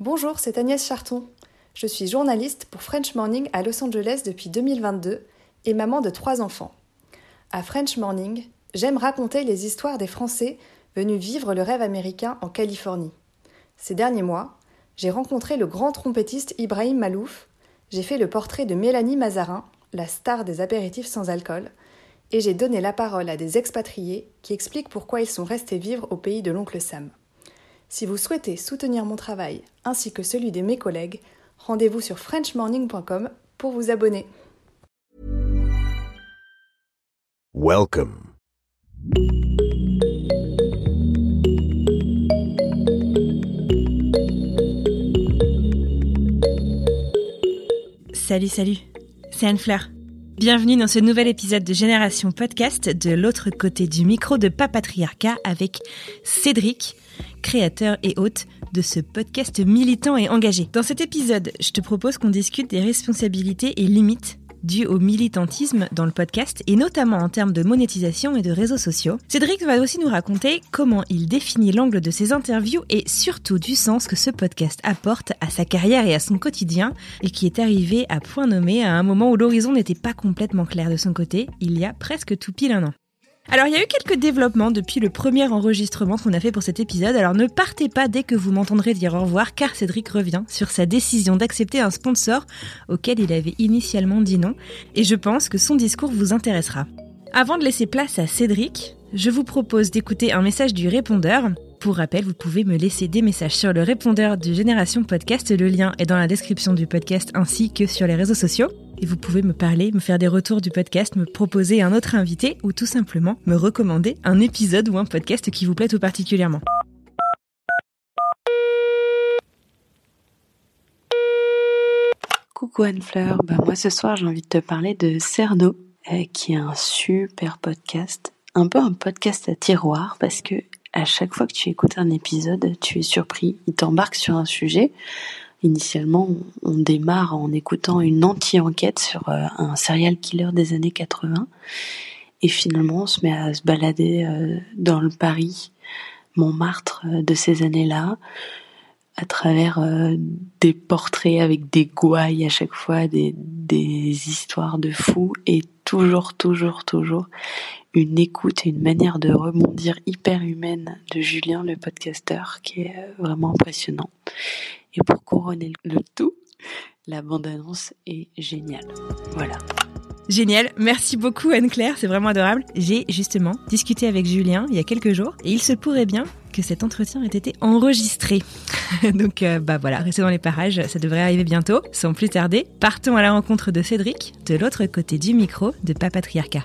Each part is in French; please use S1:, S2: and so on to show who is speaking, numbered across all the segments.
S1: Bonjour, c'est Agnès Charton. Je suis journaliste pour French Morning à Los Angeles depuis 2022 et maman de trois enfants. À French Morning, j'aime raconter les histoires des Français venus vivre le rêve américain en Californie. Ces derniers mois, j'ai rencontré le grand trompettiste Ibrahim Malouf, j'ai fait le portrait de Mélanie Mazarin, la star des apéritifs sans alcool, et j'ai donné la parole à des expatriés qui expliquent pourquoi ils sont restés vivre au pays de l'oncle Sam. Si vous souhaitez soutenir mon travail ainsi que celui de mes collègues, rendez-vous sur frenchmorning.com pour vous abonner.
S2: Welcome.
S3: Salut, salut, c'est Anne Fleur. Bienvenue dans ce nouvel épisode de Génération Podcast de l'autre côté du micro de Papatriarcat avec Cédric, créateur et hôte de ce podcast militant et engagé. Dans cet épisode, je te propose qu'on discute des responsabilités et limites dues au militantisme dans le podcast et notamment en termes de monétisation et de réseaux sociaux. Cédric va aussi nous raconter comment il définit l'angle de ses interviews et surtout du sens que ce podcast apporte à sa carrière et à son quotidien et qui est arrivé à point nommé à un moment où l'horizon n'était pas complètement clair de son côté, il y a presque tout pile un an. Alors il y a eu quelques développements depuis le premier enregistrement qu'on a fait pour cet épisode, alors ne partez pas dès que vous m'entendrez dire au revoir car Cédric revient sur sa décision d'accepter un sponsor auquel il avait initialement dit non, et je pense que son discours vous intéressera. Avant de laisser place à Cédric, je vous propose d'écouter un message du répondeur. Pour rappel, vous pouvez me laisser des messages sur le répondeur de Génération Podcast, le lien est dans la description du podcast ainsi que sur les réseaux sociaux et vous pouvez me parler, me faire des retours du podcast, me proposer un autre invité ou tout simplement me recommander un épisode ou un podcast qui vous plaît tout particulièrement.
S4: Coucou Anne-Fleur, bah moi ce soir j'ai envie de te parler de Cerno, euh, qui est un super podcast, un peu un podcast à tiroir parce que à chaque fois que tu écoutes un épisode, tu es surpris, il t'embarque sur un sujet, Initialement, on démarre en écoutant une anti-enquête sur euh, un serial killer des années 80. Et finalement, on se met à se balader euh, dans le Paris, Montmartre euh, de ces années-là, à travers des portraits avec des gouailles à chaque fois, des, histoires de fous, et toujours, toujours, toujours une écoute et une manière de rebondir hyper humaine de Julien, le podcasteur, qui est vraiment impressionnant. Et pour couronner le tout, la bande-annonce est géniale. Voilà.
S3: Génial, merci beaucoup Anne-Claire, c'est vraiment adorable. J'ai justement discuté avec Julien il y a quelques jours et il se pourrait bien que cet entretien ait été enregistré. Donc euh, bah voilà, restez dans les parages, ça devrait arriver bientôt. Sans plus tarder, partons à la rencontre de Cédric, de l'autre côté du micro de Papatriarcat.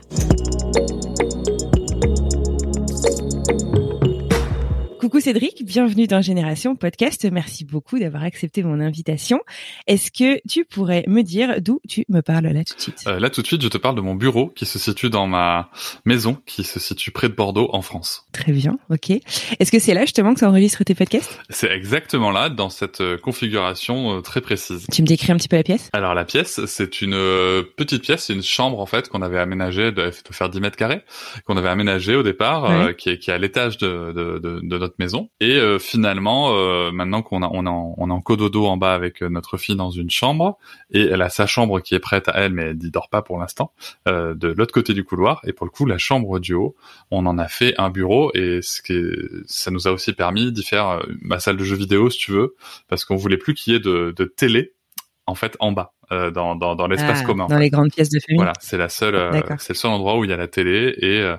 S3: Coucou Cédric, bienvenue dans Génération Podcast. Merci beaucoup d'avoir accepté mon invitation. Est-ce que tu pourrais me dire d'où tu me parles là tout de suite?
S5: Euh, Là tout de suite, je te parle de mon bureau qui se situe dans ma maison, qui se situe près de Bordeaux en France.
S3: Très bien, ok. Est-ce que c'est là justement que ça enregistre tes podcasts?
S5: C'est exactement là, dans cette euh, configuration euh, très précise.
S3: Tu me décris un petit peu la pièce?
S5: Alors la pièce, c'est une petite pièce, c'est une chambre en fait qu'on avait aménagée de, faire 10 mètres carrés, qu'on avait aménagée au départ, qui, est, qui est à l'étage de, de, de, de notre maison. Et euh, finalement, euh, maintenant qu'on a, on a, on a en cododo en bas avec euh, notre fille dans une chambre, et elle a sa chambre qui est prête à elle, mais elle n'y dort pas pour l'instant, de l'autre côté du couloir. Et pour le coup, la chambre du haut, on en a fait un bureau, et ce qui ça nous a aussi permis d'y faire ma salle de jeux vidéo, si tu veux, parce qu'on voulait plus qu'il y ait de, de télé en fait en bas. Euh, dans, dans, dans l'espace
S3: ah,
S5: commun.
S3: Dans les grandes pièces de famille.
S5: Voilà, c'est la seule, euh, c'est le seul endroit où il y a la télé et euh,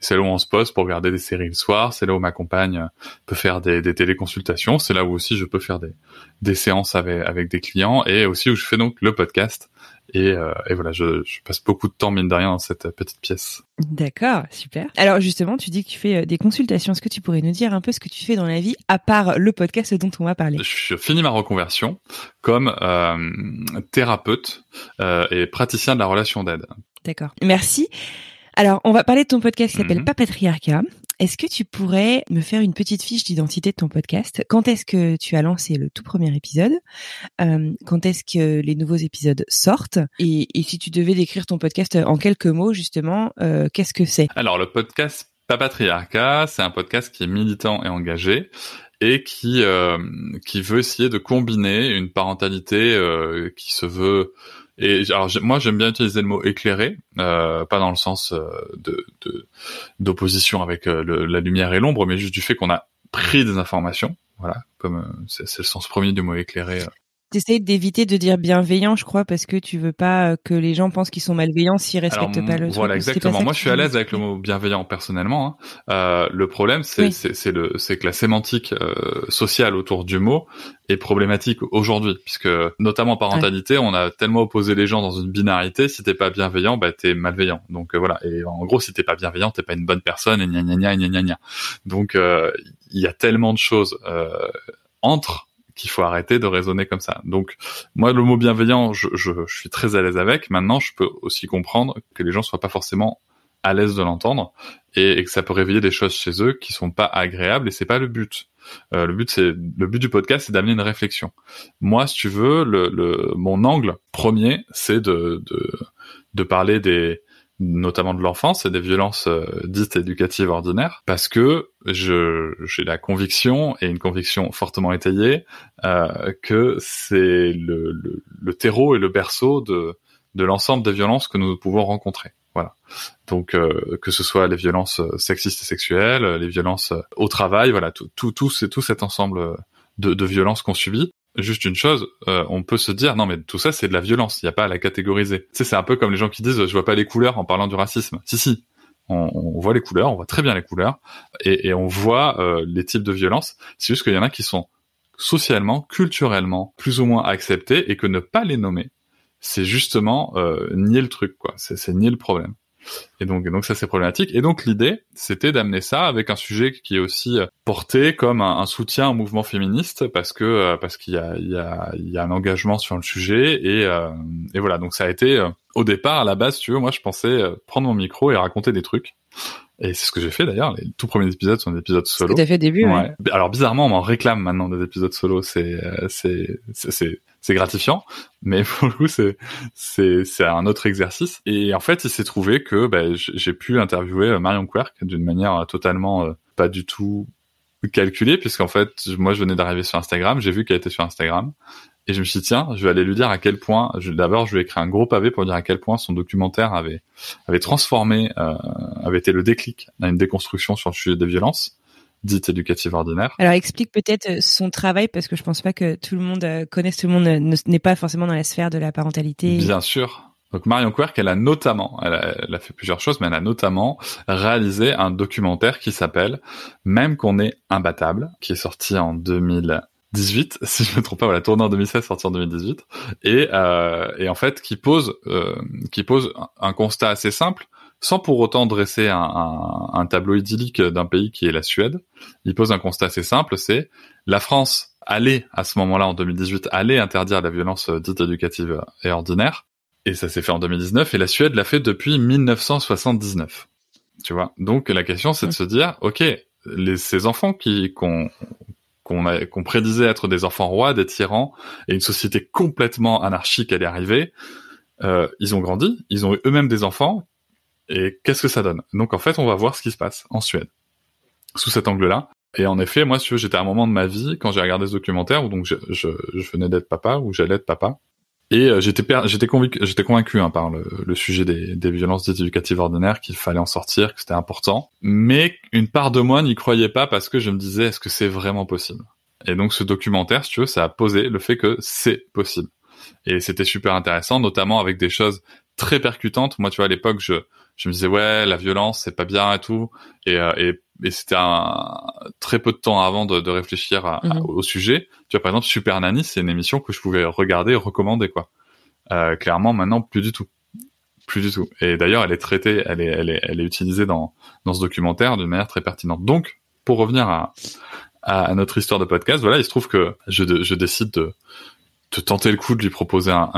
S5: c'est là où on se pose pour regarder des séries le soir. C'est là où ma compagne peut faire des, des téléconsultations. C'est là où aussi je peux faire des, des séances avec, avec des clients et aussi où je fais donc le podcast et, euh, et voilà, je, je, passe beaucoup de temps, mine de rien, dans cette petite pièce.
S3: D'accord, super. Alors justement, tu dis que tu fais euh, des consultations. Est-ce que tu pourrais nous dire un peu ce que tu fais dans la vie, à part le podcast dont on va parler?
S5: Je finis ma reconversion comme euh, thérapeute euh, et praticien de la relation d'aide.
S3: D'accord, merci. Alors, on va parler de ton podcast qui s'appelle mm Papatriarcat. Est-ce que tu pourrais me faire une petite fiche d'identité de ton podcast? Quand est-ce que tu as lancé le tout premier épisode? Euh, Quand est-ce que les nouveaux épisodes sortent? Et, si tu devais décrire ton podcast en quelques mots, justement, euh, qu'est-ce que c'est?
S5: Alors, le podcast Papatriarcat, c'est un podcast qui est militant et engagé et qui qui veut essayer de combiner une parentalité qui se veut et alors moi j'aime bien utiliser le mot éclairé, euh, pas dans le sens euh, de d'opposition avec euh, la lumière et l'ombre, mais juste du fait qu'on a pris des informations, voilà, comme c'est le sens premier du mot éclairé
S3: T'essayes d'éviter de dire bienveillant, je crois, parce que tu veux pas euh, que les gens pensent qu'ils sont malveillants s'ils respectent pas le
S5: Voilà, exactement. Moi, je suis à l'aise avec le mot bienveillant personnellement. Hein. Euh, le problème, c'est c'est le c'est que la sémantique euh, sociale autour du mot est problématique aujourd'hui, puisque notamment en parentalité, on a tellement opposé les gens dans une binarité. Si t'es pas bienveillant, bah t'es malveillant. Donc euh, voilà. Et en gros, si t'es pas bienveillant, t'es pas une bonne personne. Et gna gna gna gna gna gna. Donc il y a tellement de choses entre qu'il faut arrêter de raisonner comme ça. Donc moi le mot bienveillant, je, je, je, suis très à l'aise avec. Maintenant, je peux aussi comprendre que les gens soient pas forcément à l'aise de l'entendre et, que ça peut réveiller des choses chez eux qui sont pas agréables et c'est pas le but. Euh, le but c'est le but du podcast c'est d'amener une réflexion. Moi, si tu veux, le, le mon angle premier c'est de, de de parler des notamment de l'enfance et des violences euh, dites éducatives ordinaires, parce que je j'ai la conviction et une conviction fortement étayée euh, que c'est le, le, le, terreau et le berceau de de l'ensemble des violences que nous pouvons rencontrer. Voilà. Donc euh, que ce soit les violences sexistes et sexuelles, les violences au travail, voilà, tout tout tout, tout cet ensemble de, de violences qu'on subit juste une chose, euh, on peut se dire non mais tout ça c'est de la violence, il n'y a pas à la catégoriser. C'est un peu comme les gens qui disent je vois pas les couleurs en parlant du racisme. Si si, on, voit les couleurs, on voit très bien les couleurs et, et on voit euh, les types de violence. C'est juste qu'il y en a qui sont socialement, culturellement plus ou moins acceptés et que ne pas les nommer, c'est justement euh, nier le truc quoi. C'est nier le problème. Et donc, donc ça c'est problématique. Et donc l'idée, c'était d'amener ça avec un sujet qui est aussi euh, porté comme un, soutien au mouvement féministe, parce que euh, parce qu'il y a il y a il y a un engagement sur le sujet et euh, et voilà. Donc ça a été au départ à la base, tu veux, moi je pensais prendre mon micro et raconter des trucs. Et c'est ce que j'ai fait d'ailleurs. Les tout premiers épisodes sont des épisodes solo.
S3: Ce que t'as fait au début.
S5: Ouais. Alors bizarrement, on m'en réclame maintenant des épisodes solo. C'est c'est c'est c'est gratifiant, mais pour le coup c'est c'est c'est un autre exercice. Et en fait, il s'est trouvé que bah, j'ai pu interviewer euh, Marion Quirk d'une manière euh, totalement euh, pas du tout calculée, puisqu'en fait moi je venais d'arriver sur Instagram, j'ai vu qu'elle était sur Instagram. Et je me suis dit, tiens, je vais aller lui dire à quel point, d'abord, je lui ai écrit un gros pavé pour dire à quel point son documentaire avait, avait transformé, euh, avait été le déclic à une déconstruction sur le sujet des violences dite éducative ordinaire.
S3: Alors explique peut-être euh, son travail parce que je pense pas que tout le monde euh, connaisse, tout le monde euh, n'est pas forcément dans la sphère de la parentalité.
S5: Bien sûr. Donc Marion Querc, elle a notamment, elle a, elle a, fait plusieurs choses, mais elle a notamment réalisé un documentaire qui s'appelle Même qu'on est imbattable, qui est sorti en 2018, si je ne me trompe pas, voilà, tourné en 2016, sorti en 2018, et, euh, et en fait qui pose, euh, qui pose un constat assez simple sans pour autant dresser un, tableau idyllique d'un pays qui est la Suède. Il pose un constat assez simple, c'est la France allait, à ce moment-là, en 2018, allait interdire la violence dite éducative et ordinaire, et ça s'est fait en 2019, et la Suède l'a fait depuis 1979. Tu vois? Donc la question, c'est de se dire, ok, ces enfants qui qu'on qu'on prédisait être des enfants rois, des tyrans, et une société complètement anarchique allait arriver, euh, ils ont grandi, ils ont eu eux-mêmes des enfants et qu'est-ce que ça donne? Donc en fait, on va voir ce qui se passe en Suède sous cet angle-là. Et en effet, moi, si j'étais à un moment de ma vie quand j'ai regardé ce documentaire où donc je, je, je venais d'être papa ou j'allais être papa. Et euh, j'étais j'étais convaincu, j'étais convaincu hein, par le, le, sujet des, des violences éducatives ordinaires qu'il fallait en sortir, que c'était important. Mais une part de moi n'y croyait pas parce que je me disais est-ce que c'est vraiment possible? Et donc ce documentaire, si tu veux, ça a posé le fait que c'est possible. Et c'était super intéressant, notamment avec des choses très percutantes. Moi, tu vois, à l'époque, je je me disais ouais la violence c'est pas bien et tout. Et, euh, et, et c'était un très peu de temps avant de, de réfléchir mhm. au sujet. Tu vois par exemple Super Nanny c'est une émission que je pouvais regarder et recommander quoi. Euh, clairement maintenant plus du tout. Plus du tout. Et d'ailleurs elle est traitée elle est elle est elle est utilisée dans dans ce documentaire d'une manière très pertinente. Donc pour revenir à à notre histoire de podcast voilà il se trouve que je je décide de de tenter le coup de lui proposer un,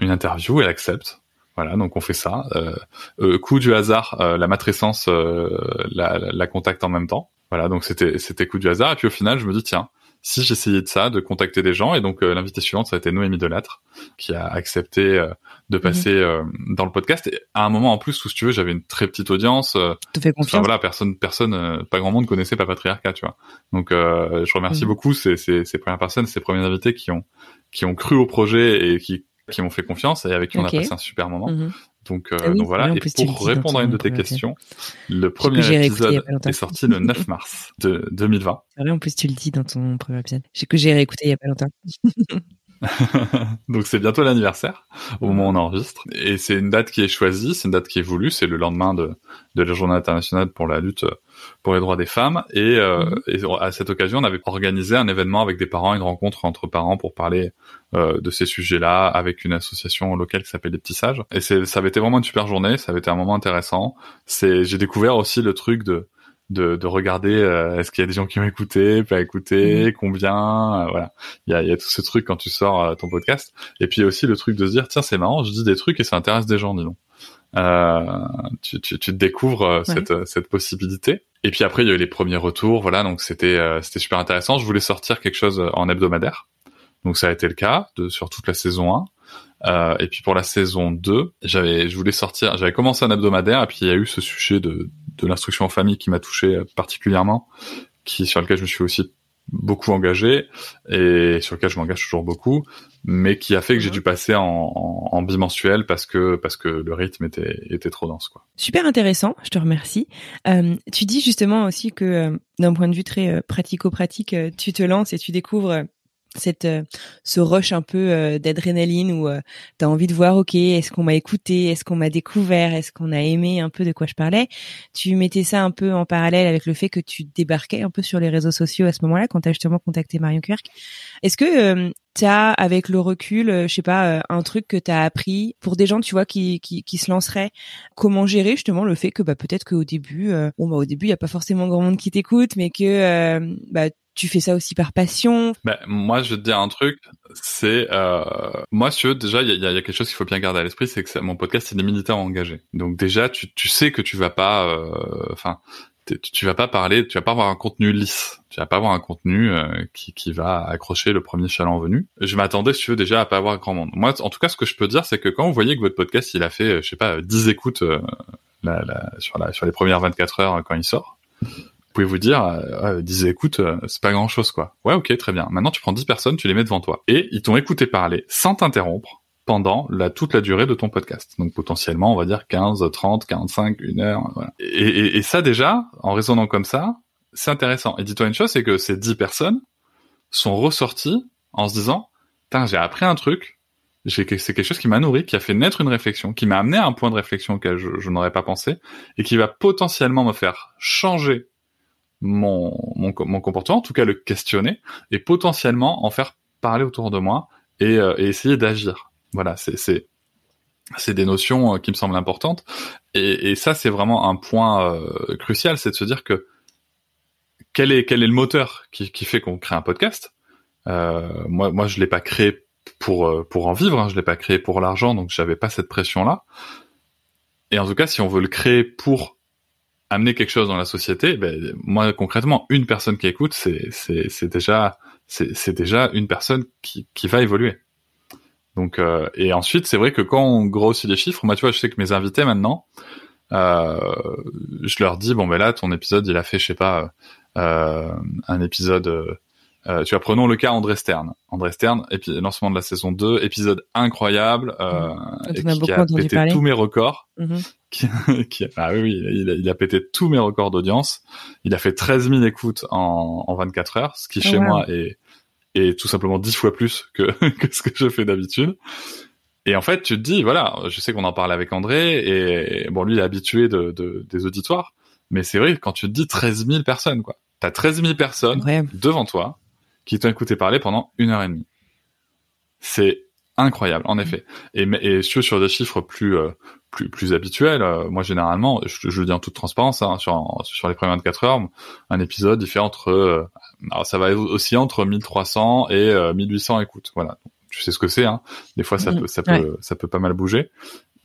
S5: une interview. Elle accepte voilà, donc on fait ça. Euh, euh, coup du hasard, euh, la matrescence la, la, contacte en même temps. Voilà, donc c'était c'était coup du hasard. Et puis au final, je me dis tiens, si j'essayais de ça, de contacter des gens. Et donc euh, l'invité suivante, ça a été Noémie Delattre, qui a accepté euh, de mhm. passer euh, dans le podcast. Et à un moment en plus où, si tu veux, j'avais une très petite audience.
S3: te fais confiance.
S5: voilà, personne, personne, pas grand monde connaissait Papatriarcat, tu vois. Donc je remercie mhm. beaucoup ces, ces, ces premières personnes, ces premiers invités qui ont qui ont cru au projet et qui qui m'ont fait confiance et avec qui on a passé un super moment. Mhm. Donc, euh, ah donc voilà. Et pour répondre à une de tes questions, le premier épisode est sorti le 9 mars de 2020.
S3: C'est vrai, en plus tu le dis dans ton premier épisode. J'ai que j'ai réécouté il y a pas longtemps.
S5: donc c'est bientôt l'anniversaire au moment où on enregistre et c'est une date qui est choisie, c'est une date qui est voulue, c'est le lendemain de, de la journée internationale pour la lutte pour les droits des femmes et, euh, mhm. et à cette occasion on avait organisé un événement avec des parents, une rencontre entre parents pour parler euh, de ces sujets-là avec une association locale qui s'appelle les Petits Sages. Et c'est, ça avait été vraiment une super journée, ça avait été un moment intéressant. C'est, j'ai découvert aussi le truc de de, de regarder euh, est-ce qu'il y a des gens qui ont écouté, pas écouté, mmh. combien, euh, voilà. Il y a, y a tout ce truc quand tu sors ton podcast. Et puis aussi le truc de se dire tiens c'est marrant, je dis des trucs et ça intéresse des gens, dis donc. tu, tu, tu découvres cette, cette possibilité. Et puis après il y a eu les premiers retours, voilà donc c'était c'était super intéressant. Je voulais sortir quelque chose en hebdomadaire. Donc ça a été le cas de, sur toute la saison 1. Euh, et puis pour la saison 2, j'avais, je voulais sortir, j'avais commencé un hebdomadaire et puis il y a eu ce sujet de, de l'instruction en famille qui m'a touché particulièrement, qui sur lequel je me suis aussi beaucoup engagé et sur lequel je m'engage toujours beaucoup, mais qui a fait que j'ai dû passer en, en, bimensuel parce que parce que le rythme était était trop dense quoi.
S3: Super intéressant, je te remercie. Euh, tu dis justement aussi que euh, d'un point de vue très euh, pratico-pratique, euh, tu te lances et tu découvres cette euh, ce rush un peu euh, d'adrénaline où euh, tu as envie de voir OK, est-ce qu'on m'a écouté, est-ce qu'on m'a découvert, est-ce qu'on a aimé un peu de quoi je parlais? Tu mettais ça un peu en parallèle avec le fait que tu débarquais un peu sur les réseaux sociaux à ce moment-là quand tu as justement contacté Marion Quirk. Est-ce que tu as avec le recul, je sais pas, un truc que tu as appris pour des gens tu vois qui, qui, qui se lanceraient, comment gérer justement le fait que bah peut-être qu'au début bon bah au début il y a pas forcément grand monde qui t'écoute mais que bah tu fais ça aussi par passion
S5: ben, Moi, je vais te dire un truc, c'est... Euh, moi, si déjà, il y a, quelque chose qu'il faut bien garder à l'esprit, c'est que mon podcast, c'est des militaires engagés. Donc déjà, tu, tu sais que tu vas pas... Euh, enfin, tu vas pas parler, tu vas pas avoir un contenu lisse, tu vas pas avoir un contenu euh, qui, qui va accrocher le premier chaland venu. Je m'attendais, si tu veux, déjà à pas avoir grand monde. Moi, en tout cas, ce que je peux dire, c'est que quand vous voyez que votre podcast, il a fait, je sais pas, 10 écoutes sur, la, sur les premières 24 heures quand il sort, pouvez vous dire, euh, disait écoute, euh, c'est pas grand chose quoi. Ouais, ok, très bien. Maintenant, tu prends 10 personnes, tu les mets devant toi. Et ils t'ont écouté parler sans t'interrompre pendant la, toute la durée de ton podcast. Donc potentiellement, on va dire 15, 30, 45, une heure. Voilà. Et, et, et, ça déjà, en raisonnant comme ça, c'est intéressant. Et dis-toi une chose, c'est que ces 10 personnes sont ressorties en se disant, j'ai appris un truc, c'est quelque chose qui m'a nourri, qui a fait naître une réflexion, qui m'a amené à un point de réflexion auquel je, je n'aurais pas pensé, et qui va potentiellement me faire changer mon, mon, mon, comportement, en tout cas le questionner, et potentiellement en faire parler autour de moi et, euh, et essayer d'agir. Voilà, c'est c'est c'est des notions euh, qui me semblent importantes et, et ça c'est vraiment un point euh, crucial, c'est de se dire que quel est quel est le moteur qui, qui fait qu'on crée un podcast. moi moi je l'ai pas créé pour pour en vivre, hein, je l'ai pas créé pour l'argent, donc j'avais pas cette pression là. Et en tout cas, si on veut le créer pour amener quelque chose dans la société, ben, moi concrètement, une personne qui écoute, c'est déjà c'est déjà une personne qui qui va évoluer. Donc euh, et ensuite, c'est vrai que quand on grossit les chiffres, moi tu vois, je sais que mes invités maintenant, euh, je leur dis bon ben là, ton épisode, il a fait, je sais pas, euh, un épisode euh, tu vois, prenons le cas André Stern. André Stern, épi lancement de la saison 2, épisode incroyable, euh,
S3: mmh. et qui a pété
S5: tous mes records. Mmh. Qui, qui, ah oui, oui il, a, il, a, pété tous mes records d'audience. Il a fait 13 000 écoutes en, en 24 heures, ce qui oh, chez moi est, est tout simplement 10 fois plus que, que ce que je fais d'habitude. Et en fait, tu te dis, voilà, je sais qu'on en parle avec André, et bon, lui, il est habitué de, de des auditoires, mais c'est vrai, quand tu te dis 13 000 personnes, quoi. T'as 13 000 personnes devant toi, qui t'ont écouté parler pendant une heure et demie. C'est incroyable, en effet. Et, et sur, sur des chiffres plus euh, plus plus habituels, euh, moi généralement, je, je, le dis en toute transparence, hein, sur sur les premières 24 heures, un épisode il fait entre, euh, alors ça va aussi entre 1300 et 1800 écoutes. Voilà, tu sais ce que c'est. Hein. Des fois ça mm. peut ça peut ça peut pas mal bouger.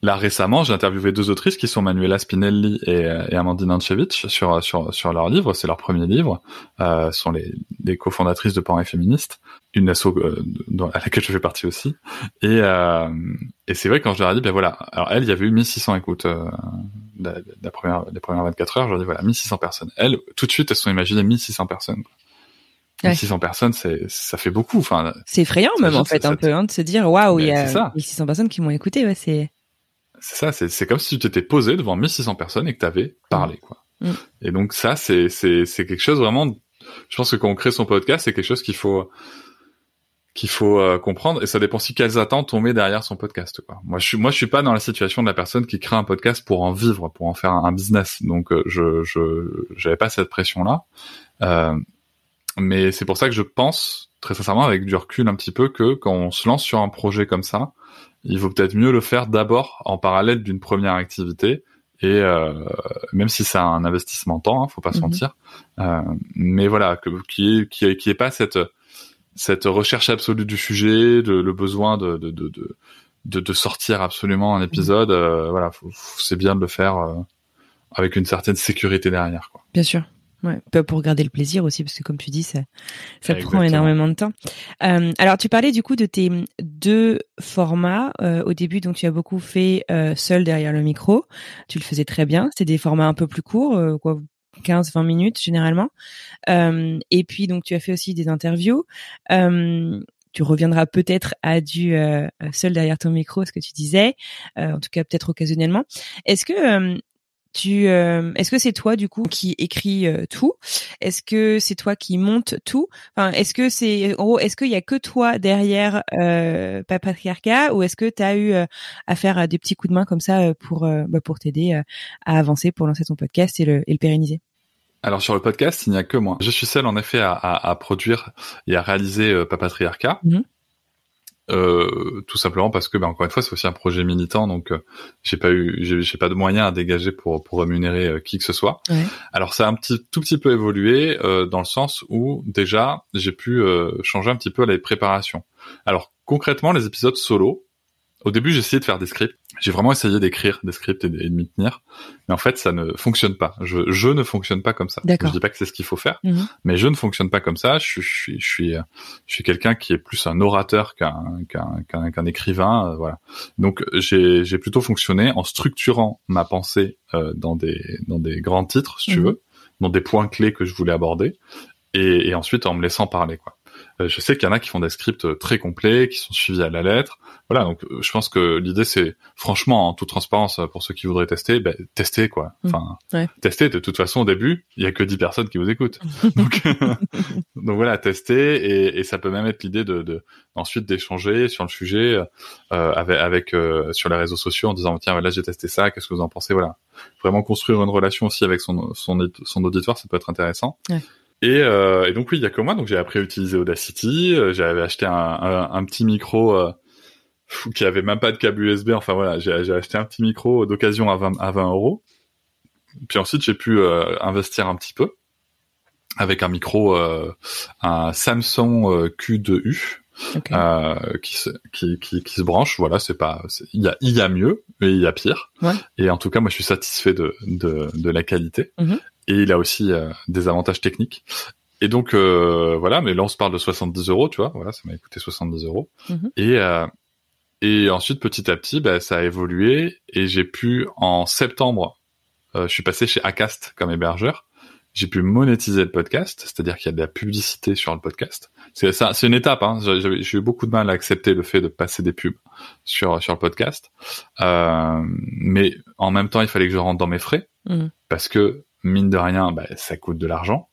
S5: Là récemment, j'ai interviewé deux autrices qui sont Manuela Spinelli et, euh, et Amandine Anchevich sur sur sur leur livre. C'est leur premier livre. Euh, sont les, les cofondatrices de Parents et féministes, une asso euh, dans, à laquelle je fais partie aussi. Et euh, et c'est vrai quand je leur ai dit ben voilà, alors elle, il y avait eu 1600 écoutes euh, la, la, première les premières 24 heures. Je leur ai dit voilà 1600 personnes. Elles, tout de suite, elles se sont imaginées 1600 personnes. Ouais. 600 personnes, c'est ça fait beaucoup. Enfin,
S3: c'est effrayant même en fait un peu hein, de se dire waouh, il y a 1600 personnes qui m'ont écouté. Ouais, c'est
S5: c'est ça, c'est comme si tu t'étais posé devant 1600 personnes et que tu avais parlé, quoi. Mm. Et donc ça, c'est quelque chose vraiment. Je pense que quand on crée son podcast, c'est quelque chose qu'il faut qu'il faut euh, comprendre et ça dépend si quelles attentes on met derrière son podcast. Quoi. Moi, je suis moi je suis pas dans la situation de la personne qui crée un podcast pour en vivre, pour en faire un, business. Donc euh, je je j'avais pas cette pression là. Euh, mais c'est pour ça que je pense très sincèrement avec du recul un petit peu que quand on se lance sur un projet comme ça, il vaut peut-être mieux le faire d'abord en parallèle d'une première activité et euh, même si c'est un investissement temps, hein, faut pas se mhm. mentir, euh, mais voilà, que qui est qui est qui est pas cette cette recherche absolue du sujet, de, le besoin de de, de de de sortir absolument un épisode, euh, voilà, c'est bien de le faire avec une certaine sécurité derrière, quoi.
S3: Bien sûr. Ouais, pour garder le plaisir aussi, parce que comme tu dis, ça, ça prend énormément de temps. Euh, alors, tu parlais du coup de tes deux formats. Euh, au début, donc tu as beaucoup fait euh, seul derrière le micro. Tu le faisais très bien. C'était des formats un peu plus courts, quoi, 15-20 minutes généralement. Et puis, donc, tu as fait aussi des interviews. Tu reviendras peut-être à du seul derrière ton micro, ce que tu disais, en tout cas peut-être occasionnellement. Est-ce que tu, euh, est-ce que c'est toi du coup qui écris euh, tout? Est-ce que c'est toi qui monte tout? Enfin, est-ce que c'est, en est-ce qu'il y a que toi derrière euh, Patriarcat ou est-ce que tu as eu euh, à faire des petits coups de main comme ça pour bah, pour t'aider à avancer, pour lancer ton podcast et le, et le pérenniser?
S5: Alors sur le podcast, il n'y a que moi. Je suis seul en effet à, à, à produire et à réaliser euh, Papatriarcat. Mmh. Euh, tout simplement parce que, ben, encore une fois, c'est aussi un projet militant, donc euh, j'ai pas eu, j'ai pas de moyens à dégager pour pour rémunérer euh, qui que ce soit. Ouais. Alors ça a un petit tout petit peu évolué euh, dans le sens où déjà j'ai pu changer un petit peu les préparations. Alors concrètement, les épisodes solo, au début, j'ai essayé de faire des scripts. J'ai vraiment essayé d'écrire des scripts et de, m'y tenir. Mais en fait, ça ne fonctionne pas. Je, je ne fonctionne pas comme ça. Je dis pas que c'est ce qu'il faut faire, mhm. mais je ne fonctionne pas comme ça. Je, je suis, je suis, je suis quelqu'un qui est plus un orateur qu'un qu'un qu'un écrivain. Euh, voilà. Donc, j'ai j'ai plutôt fonctionné en structurant ma pensée euh, dans des dans des grands titres, si tu mhm. veux, dans des points clés que je voulais aborder, et, et ensuite en me laissant parler, quoi. Euh, je sais qu'il y en a qui font des scripts très complets, qui sont suivis à la lettre. Voilà, donc euh, je pense que l'idée c'est, franchement, en toute transparence, pour ceux qui voudraient tester, ben, tester quoi. Mmh. Enfin, tester. De toute façon, au début, il y a que 10 personnes qui vous écoutent. donc, donc voilà, tester et, et, ça peut même être l'idée de, de ensuite d'échanger sur le sujet euh, avec, avec euh, sur les réseaux sociaux en disant tiens là j'ai testé ça, qu'est-ce que vous en pensez? Voilà, vraiment construire une relation aussi avec son son, son auditoire, ça peut être intéressant. Ouais. Et, euh, et, donc oui, il y a que moi, donc j'ai appris à utiliser Audacity. Euh, j'avais acheté un, petit micro euh, qui avait même pas de câble USB. Enfin voilà, j'ai acheté un petit micro d'occasion à 20, à 20 euros. Puis ensuite, j'ai pu investir un petit peu avec un micro, un Samsung Q2U. Okay. qui, se, qui, qui, qui, se branche, voilà, c'est pas, il y a, il y a mieux, mais il y a pire. Ouais. Et en tout cas, moi, je suis satisfait de, de, de la qualité. Mm -hmm et il a aussi euh, des avantages techniques. Et donc euh, voilà, mais là on se parle de 70 euros, tu vois, voilà, ça m'a coûté 70 euros. Mhm. Et euh, et ensuite petit à petit, bah, ça a évolué et j'ai pu en septembre, je suis passé chez Acast comme hébergeur. J'ai pu monétiser le podcast, c'est-à-dire qu'il y a de la publicité sur le podcast. C'est ça, c'est une étape. Hein. J'ai eu beaucoup de mal à accepter le fait de passer des pubs sur sur le podcast, mais en même temps, il fallait que je rentre dans mes frais mhm. parce que mine de rien, bah, ça coûte de l'argent.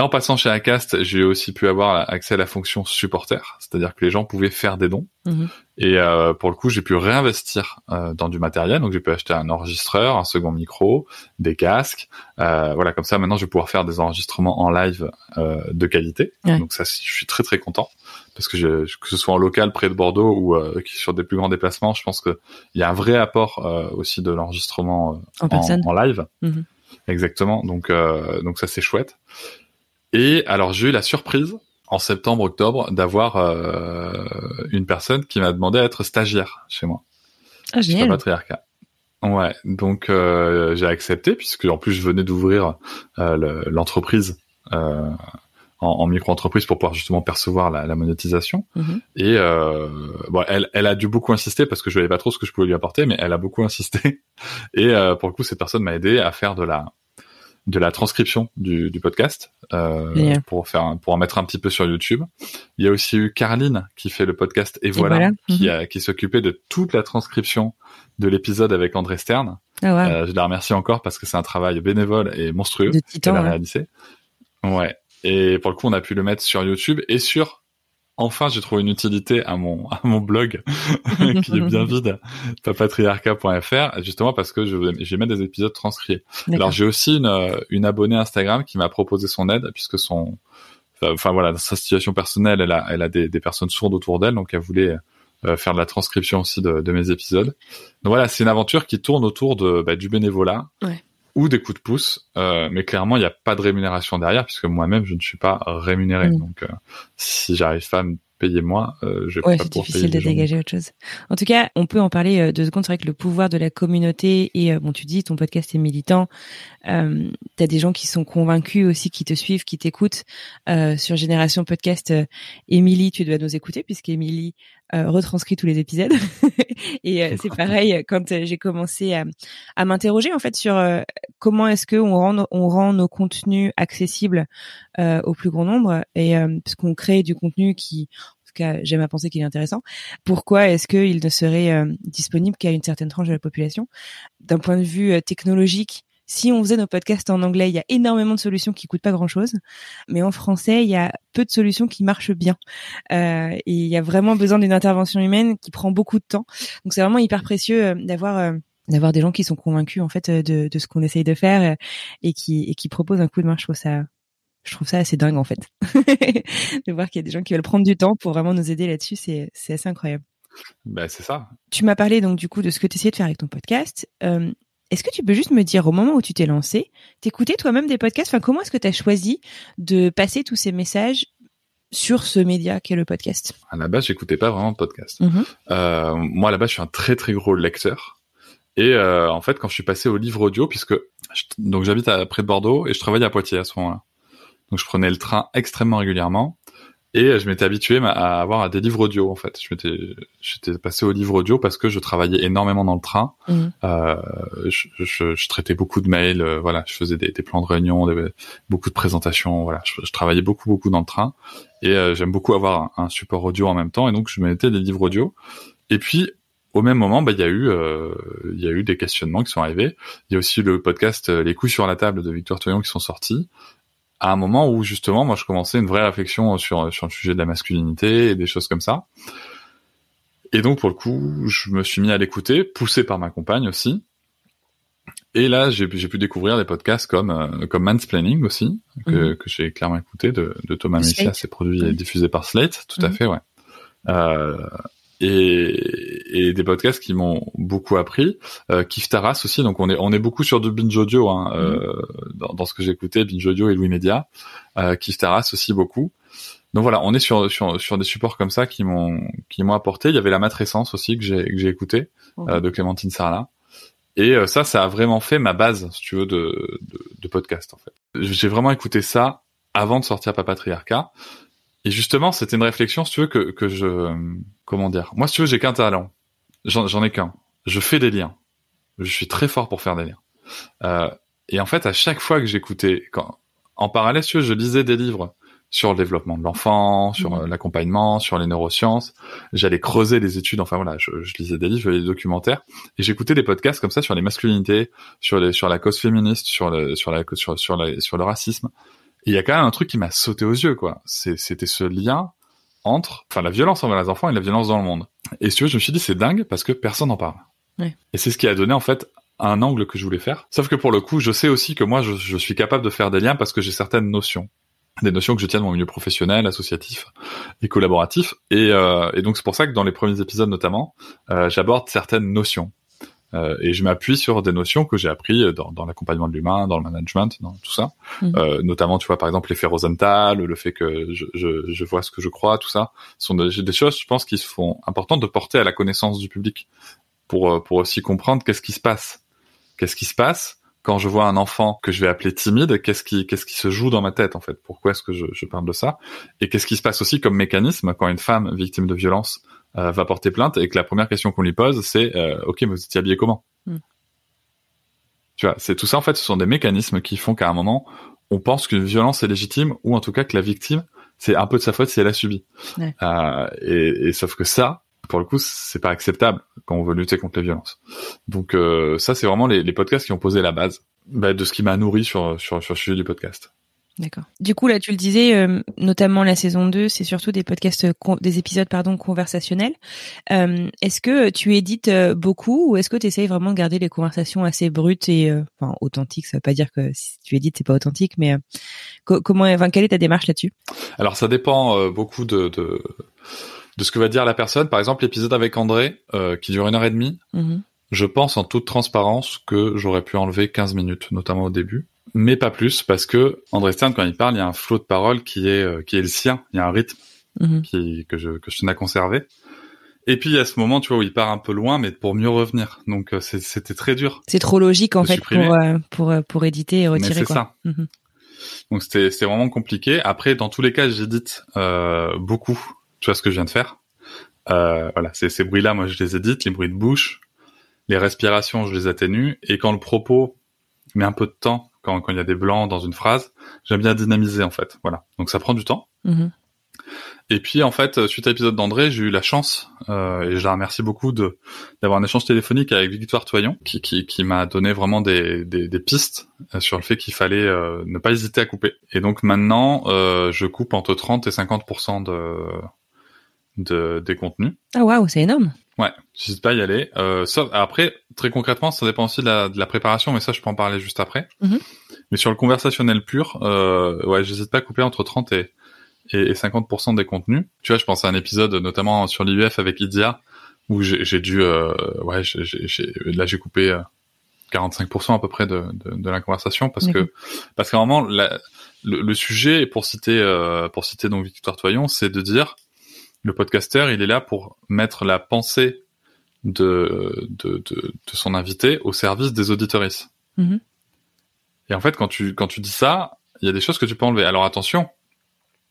S5: En passant chez Acast, j'ai aussi pu avoir accès à la fonction supporter, c'est-à-dire que les gens pouvaient faire des dons. Mhm. Et euh, pour le coup, j'ai pu réinvestir euh, dans du matériel. Donc j'ai pu acheter un enregistreur, un second micro, des casques. Euh, voilà, comme ça, maintenant, je vais pouvoir faire des enregistrements en live euh, de qualité. Donc ça, je suis très très content parce que je, que ce soit en local près de Bordeaux ou euh, sur des plus grands déplacements, je pense que il y a un vrai apport aussi de l'enregistrement en, en, live. Mhm. Exactement. Donc, euh, donc ça c'est chouette. Et alors j'ai eu la surprise en septembre-octobre d'avoir euh, une personne qui m'a demandé à être stagiaire chez moi.
S3: Ah, génial.
S5: Patriarcat. Ouais, donc euh, j'ai accepté puisque en plus je venais d'ouvrir euh, l'entreprise euh, en, en micro-entreprise pour pouvoir justement percevoir la, la monétisation.
S3: Mhm.
S5: Et euh, bon, elle, elle a dû beaucoup insister parce que je savais pas trop ce que je pouvais lui apporter, mais elle a beaucoup insisté. Et euh, pour le coup, cette personne m'a aidé à faire de la de la transcription du, du podcast euh, pour faire pour en mettre un petit peu sur YouTube. Il y a aussi eu Caroline qui fait le podcast et voilà,
S3: voilà.
S5: qui
S3: Mhm.
S5: qui s'occupait de toute la transcription de l'épisode avec André Stern.
S3: Ah.
S5: Euh, je la remercie encore parce que c'est un travail bénévole et monstrueux qu'elle a réalisé. Ouais. Et pour le coup, on a pu le mettre sur YouTube et sur. Enfin, j'ai trouvé une utilité à mon à mon blog qui est bien vide, papatriarca.fr, justement parce que je j'ai mettre des épisodes transcrits. Alors j'ai aussi une euh, une abonnée Instagram qui m'a proposé son aide puisque son enfin, voilà dans sa situation personnelle, elle a elle a des, des personnes sourdes autour d'elle, donc elle voulait euh, faire de la transcription aussi de, de mes épisodes. Donc voilà, c'est une aventure qui tourne autour de bah, du bénévolat
S1: Ouais.
S5: Ou des coups de pouce, euh, mais clairement il n'y a pas de rémunération derrière puisque moi-même je ne suis pas rémunéré.
S3: Mm.
S5: Donc euh, si j'arrive pas à me payer moi, euh, je vais
S3: Ouais,
S5: pas
S3: c'est
S5: pouvoir
S3: difficile de
S5: payer les gens.
S3: dégager autre chose. En tout cas, on peut en parler euh, deux secondes. C'est vrai que le pouvoir de la communauté et euh, bon, tu dis ton podcast est militant. Euh, T'as des gens qui sont convaincus aussi, qui te suivent, qui t'écoutent euh, sur Génération Podcast. euh, Émilie, tu dois nous écouter puisqu'Émilie euh, retranscrit tous les épisodes. et euh, c'est pareil quand euh, j'ai commencé à, à m'interroger en fait sur euh, comment est-ce que on rend nos- on rend nos contenus accessibles euh, au plus grand nombre et euh, puisqu'on crée du contenu qui en tout cas, j'aime à penser qu'il est intéressant. Pourquoi est-ce qu'il ne serait euh, disponible qu'à une certaine tranche de la population? D'un point de vue euh, technologique, si on faisait nos podcasts en anglais, il y a énormément de solutions qui coûtent pas grand-chose, mais en français, il y a peu de solutions qui marchent bien. Euh, et il y a vraiment besoin d'une intervention humaine qui prend beaucoup de temps. Donc c'est vraiment hyper précieux euh, d'avoir euh, d'avoir des gens qui sont convaincus en fait euh, de, de ce qu'on essaye de faire et qui et qui proposent un coup de main. Je trouve ça je trouve ça assez dingue en fait de voir qu'il y a des gens qui veulent prendre du temps pour vraiment nous aider là-dessus. C'est c'est assez incroyable.
S5: Ben c'est ça.
S3: Tu m'as parlé donc du coup de ce que tu essayais de faire avec ton podcast. Euh, est-ce que tu peux juste me dire au moment où tu t'es lancé, t'écoutais toi-même des podcasts? Enfin, comment est-ce que tu as choisi de passer tous ces messages sur ce média qu'est le podcast?
S5: À la base, j'écoutais pas vraiment de podcast.
S3: Mhm.
S5: Euh, moi, à la base, je suis un très très gros lecteur. Et euh, en fait, quand je suis passé au livre audio, puisque je- donc j'habite à près de Bordeaux et je travaille à Poitiers à ce moment-là. Donc je prenais le train extrêmement régulièrement et euh, je m'étais habitué à avoir des livres audio en fait. Je m'étais j'étais passé au livre audio parce que je travaillais énormément dans le train.
S3: Mhm.
S5: Euh, je, je- je traitais beaucoup de mails, euh, voilà, je faisais des, des plans de réunion, des- beaucoup de présentations, voilà, je, je travaillais beaucoup beaucoup dans le train et euh, j'aime beaucoup avoir un, un support audio en même temps et donc je mettais des livres audio. Et puis au même moment, bah, il y a eu, euh, il y a eu des questionnements qui sont arrivés. Il y a aussi le podcast euh, Les coups sur la table de Victoire Toyon qui sont sortis. À un moment où justement, moi, je commençais une vraie réflexion sur sur le sujet de la masculinité et des choses comme ça. Et donc, pour le coup, je me suis mis à l'écouter, poussé par ma compagne aussi. Et là, j'ai j'ai pu découvrir des podcasts comme euh, comme Mansplaining aussi, que, que j'ai clairement écouté de, de Thomas
S3: Slate.
S5: c'est produit et
S3: Mhm.
S5: diffusé par Slate, tout à
S3: Mhm.
S5: fait, ouais. Euh, et, et des podcasts qui m'ont beaucoup appris. Euh, Kif Taras aussi, donc on est on est beaucoup sur du binge audio hein, euh, dans, dans ce que j'écoutais, binge audio et Louis Media. Euh, Kif Taras aussi beaucoup. Donc voilà, on est sur sur sur des supports comme ça qui m'ont qui m'ont apporté. Il y avait la matrescence aussi que j'ai que j'ai écouté euh, de Clémentine Sarlat. Et euh, ça, ça a vraiment fait ma base, si tu veux, de, de, de podcast en fait. J'ai vraiment écouté ça avant de sortir Papatriarcat. Et justement, c'était une réflexion, si tu veux, que, que je... Comment dire? Moi, si tu veux, j'ai qu'un talent. J'en j'en ai qu'un. Je fais des liens. Je suis très fort pour faire des liens. Euh, et en fait, à chaque fois que j'écoutais... Quand... En parallèle, si tu veux, je lisais des livres sur le développement de l'enfant, sur
S3: Mhm.
S5: euh, l'accompagnement, sur les neurosciences. J'allais creuser les études, enfin voilà, je, je lisais des livres, je voyais des documentaires, et j'écoutais des podcasts comme ça sur les masculinités, sur les, sur la cause féministe, sur le, sur la, sur, sur la, sur le racisme. Et il y a quand même un truc qui m'a sauté aux yeux, quoi. C'était ce lien entre, enfin, la violence envers les enfants et la violence dans le monde. Et si tu veux, je me suis dit, c'est dingue parce que personne n'en parle.
S3: Ouais.
S5: Et c'est ce qui a donné, en fait, un angle que je voulais faire. Sauf que pour le coup, je sais aussi que moi, je, je suis capable de faire des liens parce que j'ai certaines notions. Des notions que je tiens de mon milieu professionnel, associatif et collaboratif. Et, euh, et donc, c'est pour ça que dans les premiers épisodes, notamment, euh, j'aborde certaines notions. Euh, et je m'appuie sur des notions que j'ai appris dans, dans l'accompagnement de l'humain, dans le management, dans tout ça.
S3: Mhm.
S5: Euh, notamment, tu vois, par exemple, l'effet Rosenthal, le fait que je, je, je vois ce que je crois, tout ça, sont des, des choses, je pense, qui sont importantes de porter à la connaissance du public. pour pour aussi comprendre qu'est-ce qui se passe. Qu'est-ce qui se passe quand je vois un enfant que je vais appeler timide, qu'est-ce qui, qu'est-ce qui se joue dans ma tête en fait? Pourquoi est-ce que je, je, parle de ça? Et qu'est-ce qui se passe aussi comme mécanisme quand une femme victime de violence euh, va porter plainte et que la première question qu'on lui pose c'est euh, ok mais vous étiez habillé comment mm. Tu vois, c'est tout ça en fait, ce sont des mécanismes qui font qu'à un moment on pense qu'une violence est légitime ou en tout cas que la victime c'est un peu de sa faute si elle a subi. Euh, et, et sauf que ça, pour le coup, c'est pas acceptable quand on veut lutter contre les violences. Donc euh, ça, c'est vraiment les, les, podcasts qui ont posé la base bah, de ce qui m'a nourri sur, sur, sur le sujet du podcast.
S3: D'accord. Du coup, là, tu le disais, euh, notamment la saison 2, c'est surtout des podcasts, des épisodes, pardon, conversationnels. Euh, est-ce que tu édites euh, beaucoup ou est-ce que tu essayes vraiment de garder les conversations assez brutes et, enfin, authentiques? Ça veut pas dire que si tu édites, c'est pas authentique, mais comment, enfin, quelle est ta démarche là-dessus?
S5: Alors, ça dépend beaucoup de, de, de, ce que va dire la personne. Par exemple, l'épisode avec André, qui dure une heure et demie, mm-hmm. Je pense en toute transparence que j'aurais pu enlever 15 minutes, notamment au début mais pas plus parce que André Stern quand il parle, il y a un flot de paroles qui est euh, qui est le sien, il y a un rythme mhm. qui que je que je tenais à conserver. Et puis il y a ce moment, tu vois, où il part un peu loin, mais pour mieux revenir. Donc euh, c'était très dur.
S3: C'est trop logique en fait pour euh, pour pour éditer et retirer.
S5: c'est ça. Mhm. Donc c'était c'était vraiment compliqué. Après, dans tous les cas, j'édite euh, beaucoup. Tu vois ce que je viens de faire. Euh, voilà, ces, ces bruits-là, moi je les édite, les bruits de bouche, les respirations, je les atténue. Et quand le propos met un peu de temps quand quand il y a des blancs dans une phrase, j'aime bien dynamiser en fait. Voilà. Donc ça prend du temps. Mm-hmm. Et puis en fait, suite à l'épisode d'André, j'ai eu la chance euh, et je la remercie beaucoup de d'avoir un échange téléphonique avec Victoire Toyon, qui qui, qui m'a donné vraiment des, des, des pistes euh, sur le fait qu'il fallait euh, ne pas hésiter à couper. Et donc maintenant, euh, je coupe entre 30 et 50 de de des contenus.
S3: Ah waouh, c'est énorme.
S5: Ouais, j'hésite pas à y aller. Euh, sauf, après, très concrètement, ça dépend aussi de la, de la, préparation, mais ça, je peux en parler juste après. Mm-hmm. Mais sur le conversationnel pur, euh, ouais, j'hésite pas à couper entre 30 et, et, 50% des contenus. Tu vois, je pense à un épisode, notamment sur l'IUF avec Idia, où j'ai dû, euh, ouais, j là, j'ai coupé 45% euh, à peu près de, de, de la conversation parce que, parce qu'à un moment, la, le, le, sujet, pour citer, euh, pour citer donc Victoire Toyon, c'est de dire, le podcaster, il est là pour mettre la pensée de, de, de, de son invité au service des auditoristes. Mm-hmm. Et en fait, quand tu, quand tu dis ça, il y a des choses que tu peux enlever. Alors attention,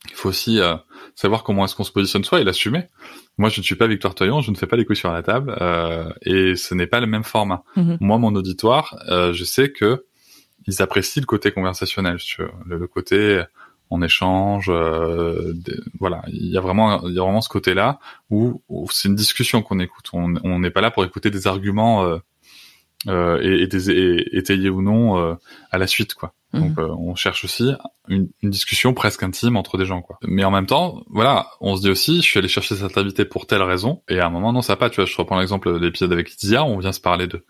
S5: il faut aussi euh, savoir comment est-ce qu'on se positionne soi et l'assumer. Moi, je ne suis pas Victoire Toyon, je ne fais pas les couilles sur la table, euh, et ce n'est pas le même format. Mm-hmm. Moi, mon auditoire, euh, je sais que ils apprécient le côté conversationnel, le, le côté on échange, euh, voilà, il y a vraiment, il y a vraiment ce côté-là où, c'est une discussion qu'on écoute. On n'est pas là pour écouter des arguments euh, euh, et, et, des, étayés ou non euh, à la suite, quoi. Mhm. Donc, euh, on cherche aussi une, une, discussion presque intime entre des gens, quoi. Mais en même temps, voilà, on se dit aussi, je suis allé chercher cette invité pour telle raison, et à un moment, non, ça va pas. Tu vois, je reprends l'exemple de l'épisode avec Lydia, on vient se parler de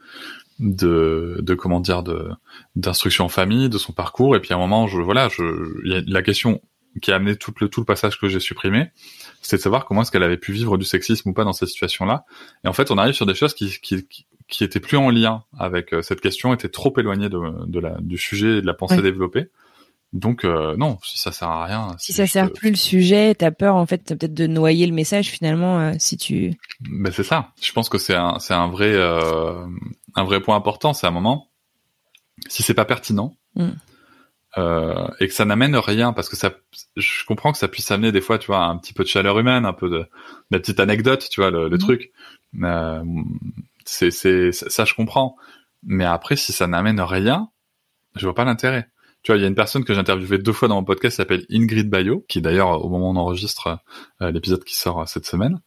S5: de, de comment dire de d'instruction en famille, de son parcours. Et puis à un moment, je voilà, je y a la question qui a amené tout le tout le passage que j'ai supprimé, c'est de savoir comment est-ce qu'elle avait pu vivre du sexisme ou pas dans cette situation-là. Et en fait, on arrive sur des choses qui qui qui étaient plus en lien avec euh, cette question, étaient trop éloignées de, de la du sujet et de la pensée développée. Donc euh, non, si ça sert à rien.
S3: Si ça sert plus le sujet, t'as peur en fait peut-être de noyer le message finalement euh, si tu.
S5: Ben c'est ça. Je pense que c'est un c'est un vrai euh, un vrai point important. C'est un moment si c'est pas pertinent mm. euh, et que ça n'amène rien parce que ça, je comprends que ça puisse amener des fois, tu vois, un petit peu de chaleur humaine, un peu de, la petite anecdote, tu vois, le, le mm. truc. Euh, c'est c'est ça je comprends. Mais après, si ça n'amène rien, je vois pas l'intérêt. Tu vois, il y a une personne que j'ai interviewée deux fois dans mon podcast qui s'appelle Ingrid Bayo, qui d'ailleurs, au moment où on enregistre euh, l'épisode qui sort euh, cette semaine,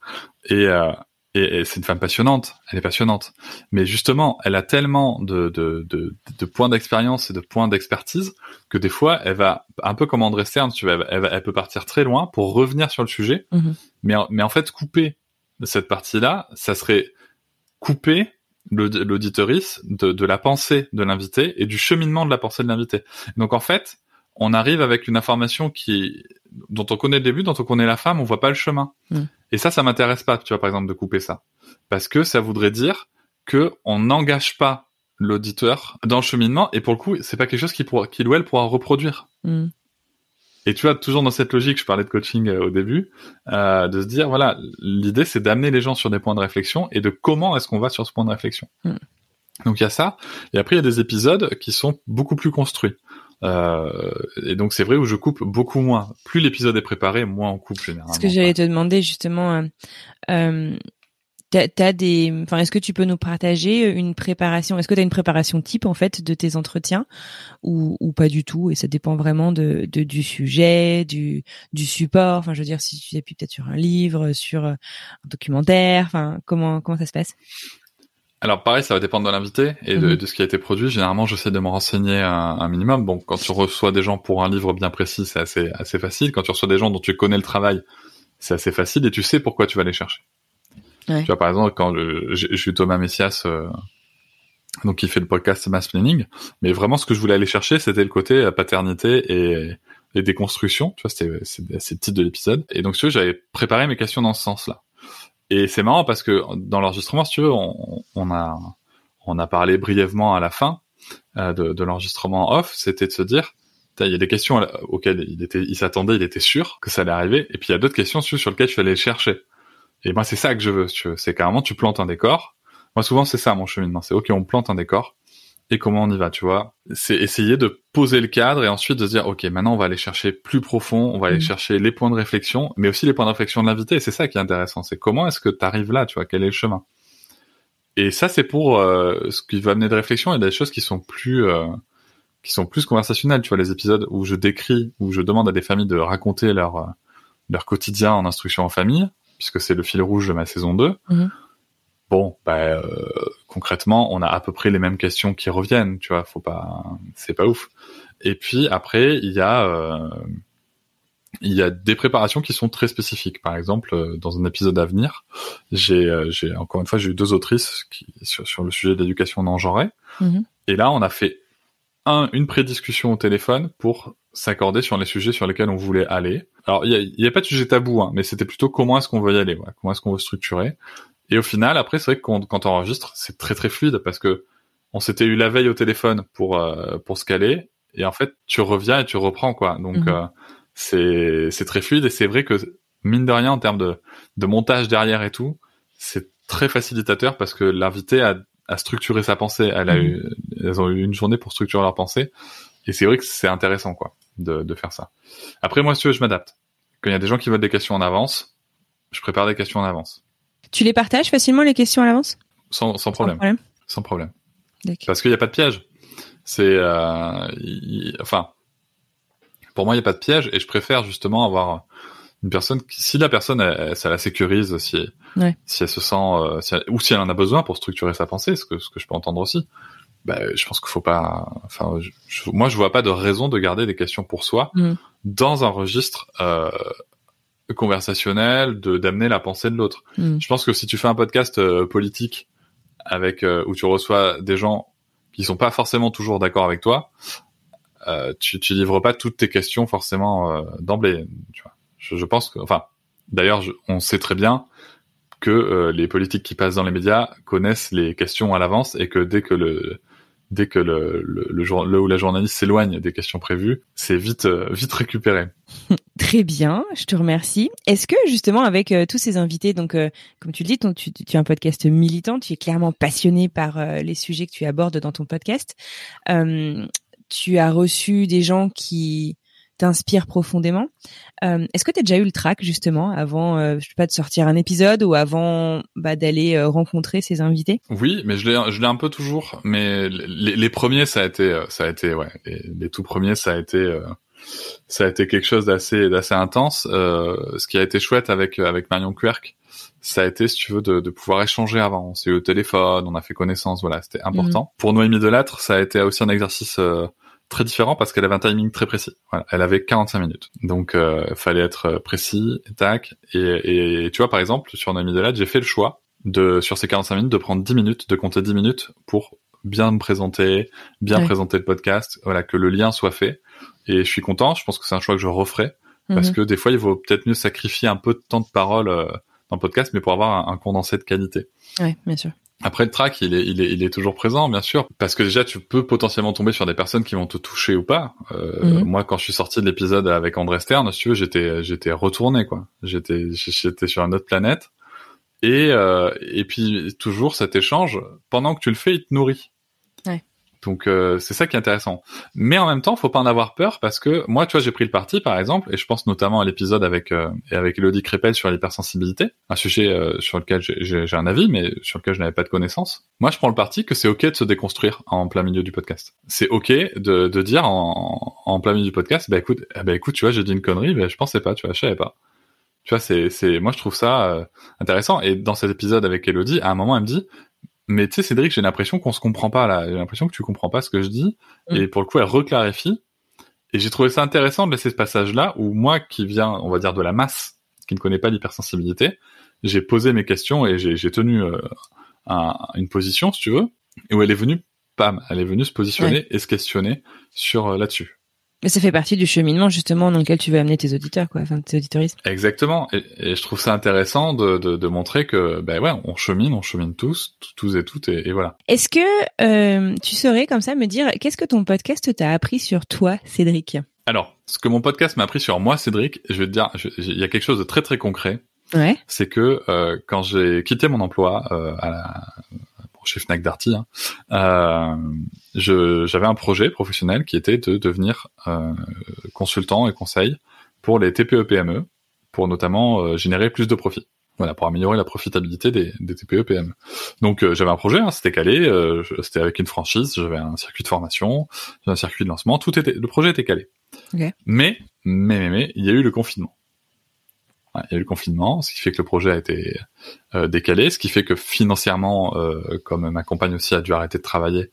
S5: et, euh, et, et c'est une femme passionnante, elle est passionnante. Mais justement, elle a tellement de, de, de, de points d'expérience et de points d'expertise que des fois, elle va, un peu comme André Stern, tu vois, elle, elle, peut partir très loin pour revenir sur le sujet. Mais, mais en fait, couper cette partie-là, ça serait couper l'auditoris de, de la pensée de l'invité et du cheminement de la pensée de l'invité. Donc en fait, on arrive avec une information qui dont on connaît le début, dont on connaît la femme, on voit pas le chemin. Mm. Et ça, ça m'intéresse pas, tu vois, par exemple, de couper ça, parce que ça voudrait dire que on n'engage pas l'auditeur dans le cheminement, et pour le coup, c'est pas quelque chose qui pourra, qu'il ou elle pourra reproduire. Mm. Et tu vois, toujours dans cette logique, je parlais de coaching euh, au début, euh, de se dire, voilà, l'idée c'est d'amener les gens sur des points de réflexion et de comment est-ce qu'on va sur ce point de réflexion. Mm. Donc il y a ça, et après il y a des épisodes qui sont beaucoup plus construits. Euh, et donc c'est vrai où je coupe beaucoup moins. Plus l'épisode est préparé, moins on coupe généralement.
S3: Ce que j'allais te demander justement, euh, euh T'as, des, enfin, est-ce que tu peux nous partager une préparation? Est-ce que tu as une préparation type en fait de tes entretiens? Ou, ou pas du tout? Et ça dépend vraiment de, de, du sujet, du, du support. Enfin, je veux dire, si tu appuies peut-être sur un livre, sur un documentaire. Enfin, comment comment ça se passe?
S5: Alors pareil, ça va dépendre de l'invité et de, mhm. de, ce qui a été produit. Généralement, j'essaie de me renseigner un, un, minimum. Bon, quand tu reçois des gens pour un livre bien précis, c'est assez assez facile. Quand tu reçois des gens dont tu connais le travail, c'est assez facile et tu sais pourquoi tu vas les chercher. Tu vois, par exemple, quand je, suis Thomas Messias, euh, donc qui fait le podcast Mass Planning, mais vraiment ce que je voulais aller chercher, c'était le côté euh, paternité et, déconstruction. Tu vois, c'était le titre de l'épisode. Et donc, tu vois, j'avais préparé mes questions dans ce sens-là. Et c'est marrant parce que dans l'enregistrement, si tu veux, on, on a on a parlé brièvement à la fin euh, de, de l'enregistrement off, c'était de se dire, il y a des questions auxquelles il était, il s'attendait, il était sûr que ça allait arriver, et puis il y a d'autres questions sur, lesquelles je fallait chercher. Et moi, c'est ça que je veux, tu veux. C'est carrément, tu plantes un décor. Moi, souvent, c'est ça mon cheminement. C'est, OK, on plante un décor. Et comment on y va, tu vois? C'est essayer de poser le cadre et ensuite de se dire, OK, maintenant, on va aller chercher plus profond, on va aller mmh. chercher les points de réflexion, mais aussi les points de réflexion de l'invité. c'est ça qui est intéressant. C'est comment est-ce que tu arrives là, tu vois? Quel est le chemin? Et ça, c'est pour euh, ce qui va amener de réflexion et des choses qui sont plus... Euh, qui sont plus conversationnelles, tu vois, les épisodes où je décris, où je demande à des familles de raconter leur, euh, leur quotidien en instruction en famille, puisque c'est le fil rouge de ma saison 2. Mhm. Bon, bah, euh, concrètement, on a à peu près les mêmes questions qui reviennent, tu vois, faut pas, c'est pas ouf. Et puis après, il y a, euh, il y a des préparations qui sont très spécifiques. Par exemple, euh, dans un épisode à venir, j'ai, j'ai encore une fois, j'ai eu deux autrices qui, sur, le sujet de l'éducation non genrée. Mhm. Et là, on a fait un, une prédiscussion au téléphone pour s'accorder sur les sujets sur lesquels on voulait aller. Alors, il n'y a, a, pas de sujet tabou, hein, mais c'était plutôt comment est-ce qu'on veut y aller, ouais, comment est-ce qu'on veut structurer. Et au final, après, c'est vrai que quand, quand on enregistre, c'est très très fluide parce que on s'était eu la veille au téléphone pour euh, pour se caler, et en fait, tu reviens et tu reprends quoi. Donc mhm. euh, c'est c'est très fluide et c'est vrai que mine de rien en termes de de montage derrière et tout, c'est très facilitateur parce que l'invité a a structuré sa pensée. Elle a mhm. eu, elles ont eu une journée pour structurer leur pensée. Et c'est vrai que c'est intéressant, quoi de, de faire ça. Après, moi, si tu veux, je m'adapte. Quand il y a des gens qui veulent des questions en avance, je prépare des questions en avance.
S3: Tu les partages facilement, les questions à l'avance
S5: sans, sans, problème. Sans problème. Parce qu'il n'y a pas de piège. C'est, euh, enfin, pour moi, il n'y a pas de piège et je préfère justement avoir une personne qui, si la personne, ça la sécurise, si, si elle se sent, euh, ou si elle en a besoin pour structurer sa pensée, ce que, ce que je peux entendre aussi bah, je pense qu'il faut pas. Enfin, moi, je vois pas de raison de garder des questions pour soi mm. dans un registre euh, conversationnel, de d'amener la pensée de l'autre. Mm. Je pense que si tu fais un podcast euh, politique avec euh, où tu reçois des gens qui sont pas forcément toujours d'accord avec toi, euh, tu, tu livres pas toutes tes questions forcément d'emblée. Tu vois. Je, je, pense que, enfin, d'ailleurs, on sait très bien que les politiques qui passent dans les médias connaissent les questions à l'avance et que dès que le dès que le, le, le, ou la journaliste s'éloigne des questions prévues, c'est vite euh, vite récupéré.
S3: Très bien, je te remercie. Est-ce que justement avec euh, tous ces invités, donc euh, comme tu le dis, tu, tu, as un podcast militant, tu es clairement passionné par les sujets que tu abordes dans ton podcast. tu as reçu des gens qui t'inspire profondément. Euh, Est-ce que tu as déjà eu le trac justement avant, euh, je sais pas, de sortir un épisode ou avant bah, d'aller euh, rencontrer ces invités?
S5: Oui, mais je l'ai, je l'ai un peu toujours. Mais les, les, premiers, ça a été, euh, ça a été, ouais, les, les tout premiers, ça a été, euh, ça a été quelque chose d'assez, d'assez intense. ce qui a été chouette avec avec Marion Querc, ça a été, si tu veux, de, de, pouvoir échanger avant. On s'est eu au téléphone, on a fait connaissance, voilà, c'était important. Mhm. Pour Noémie Delattre, ça a été aussi un exercice très différent parce qu'elle avait un timing très précis. Voilà, elle avait 45 minutes. Donc euh, fallait être précis, tac. Et, et, tu vois par exemple sur Noémie Delade, j'ai fait le choix de sur ces 45 minutes de prendre 10 minutes, de compter 10 minutes pour bien me présenter, bien présenter le podcast, voilà que le lien soit fait. Et je suis content. Je pense que c'est un choix que je referai parce mhm. que des fois il vaut peut-être mieux sacrifier un peu de temps de parole euh, dans le podcast, mais pour avoir un, condensé de qualité.
S3: Ouais, bien sûr.
S5: Après le track, il est, il est, il est toujours présent, bien sûr, parce que déjà tu peux potentiellement tomber sur des personnes qui vont te toucher ou pas. Euh,
S3: Mhm.
S5: Moi, quand je suis sorti de l'épisode avec André Stern, si tu veux, j'étais, j'étais retourné quoi. J'étais, j'étais sur une autre planète. Et euh, et puis toujours cet échange, pendant que tu le fais, il te nourrit.
S3: Ouais.
S5: Donc euh, c'est ça qui est intéressant. Mais en même temps, faut pas en avoir peur parce que moi, tu vois, j'ai pris le parti, par exemple, et je pense notamment à l'épisode avec euh, avec Elodie Crépel sur l'hypersensibilité, un sujet euh, sur lequel j'ai- un avis, mais sur lequel je n'avais pas de connaissances. Moi, je prends le parti que c'est ok de se déconstruire en plein milieu du podcast. C'est ok de, de dire en, en plein milieu du podcast, bah écoute, ben écoute, tu vois, j'ai dit une connerie, mais je pensais pas, tu vois, je savais pas. Tu vois, c'est c'est moi je trouve ça euh, intéressant. Et dans cet épisode avec Elodie, à un moment, elle me dit mais tu sais Cédric, j'ai l'impression qu'on se comprend pas là. J'ai l'impression que tu comprends pas ce que je dis.
S3: Mm.
S5: Et pour le coup, elle reclarifie. Et j'ai trouvé ça intéressant de laisser ce passage-là où moi, qui viens, on va dire, de la masse, qui ne connaît pas l'hypersensibilité, j'ai posé mes questions et j'ai tenu euh, un- une position, si tu veux, et où elle est venue, pam, elle est venue se positionner et se questionner sur euh, là-dessus.
S3: Mais ça fait partie du cheminement justement dans lequel tu veux amener tes auditeurs, quoi, enfin tes auditoristes.
S5: Exactement. Et, et je trouve ça intéressant de, de, de montrer que, ben ouais, on chemine, on chemine tous, tous et toutes, et, et voilà.
S3: Est-ce que euh, tu saurais comme ça me dire qu'est-ce que ton podcast t'a appris sur toi, Cédric?
S5: Alors, ce que mon podcast m'a appris sur moi, Cédric, je vais te dire, il y a quelque chose de très très concret.
S3: Ouais.
S5: c'est que euh, quand j'ai quitté mon emploi euh, à la, chez Fnac Darty, hein, euh, je- j'avais un projet professionnel qui était de devenir euh, consultant et conseil pour les TPE-PME, E, pour notamment euh, générer plus de profits. Voilà, pour améliorer la profitabilité des, des TPE-PME. Donc euh, j'avais un projet, hein, c'était calé, euh, c'était avec une franchise, j'avais un circuit de formation, un circuit de lancement, tout était, le projet était calé.
S3: Ok.
S5: Mais, mais, mais, mais, il y a eu le confinement. Il y a eu le confinement, ce qui fait que le projet a été euh, décalé, ce qui fait que financièrement, euh, comme ma compagne aussi a dû arrêter de travailler,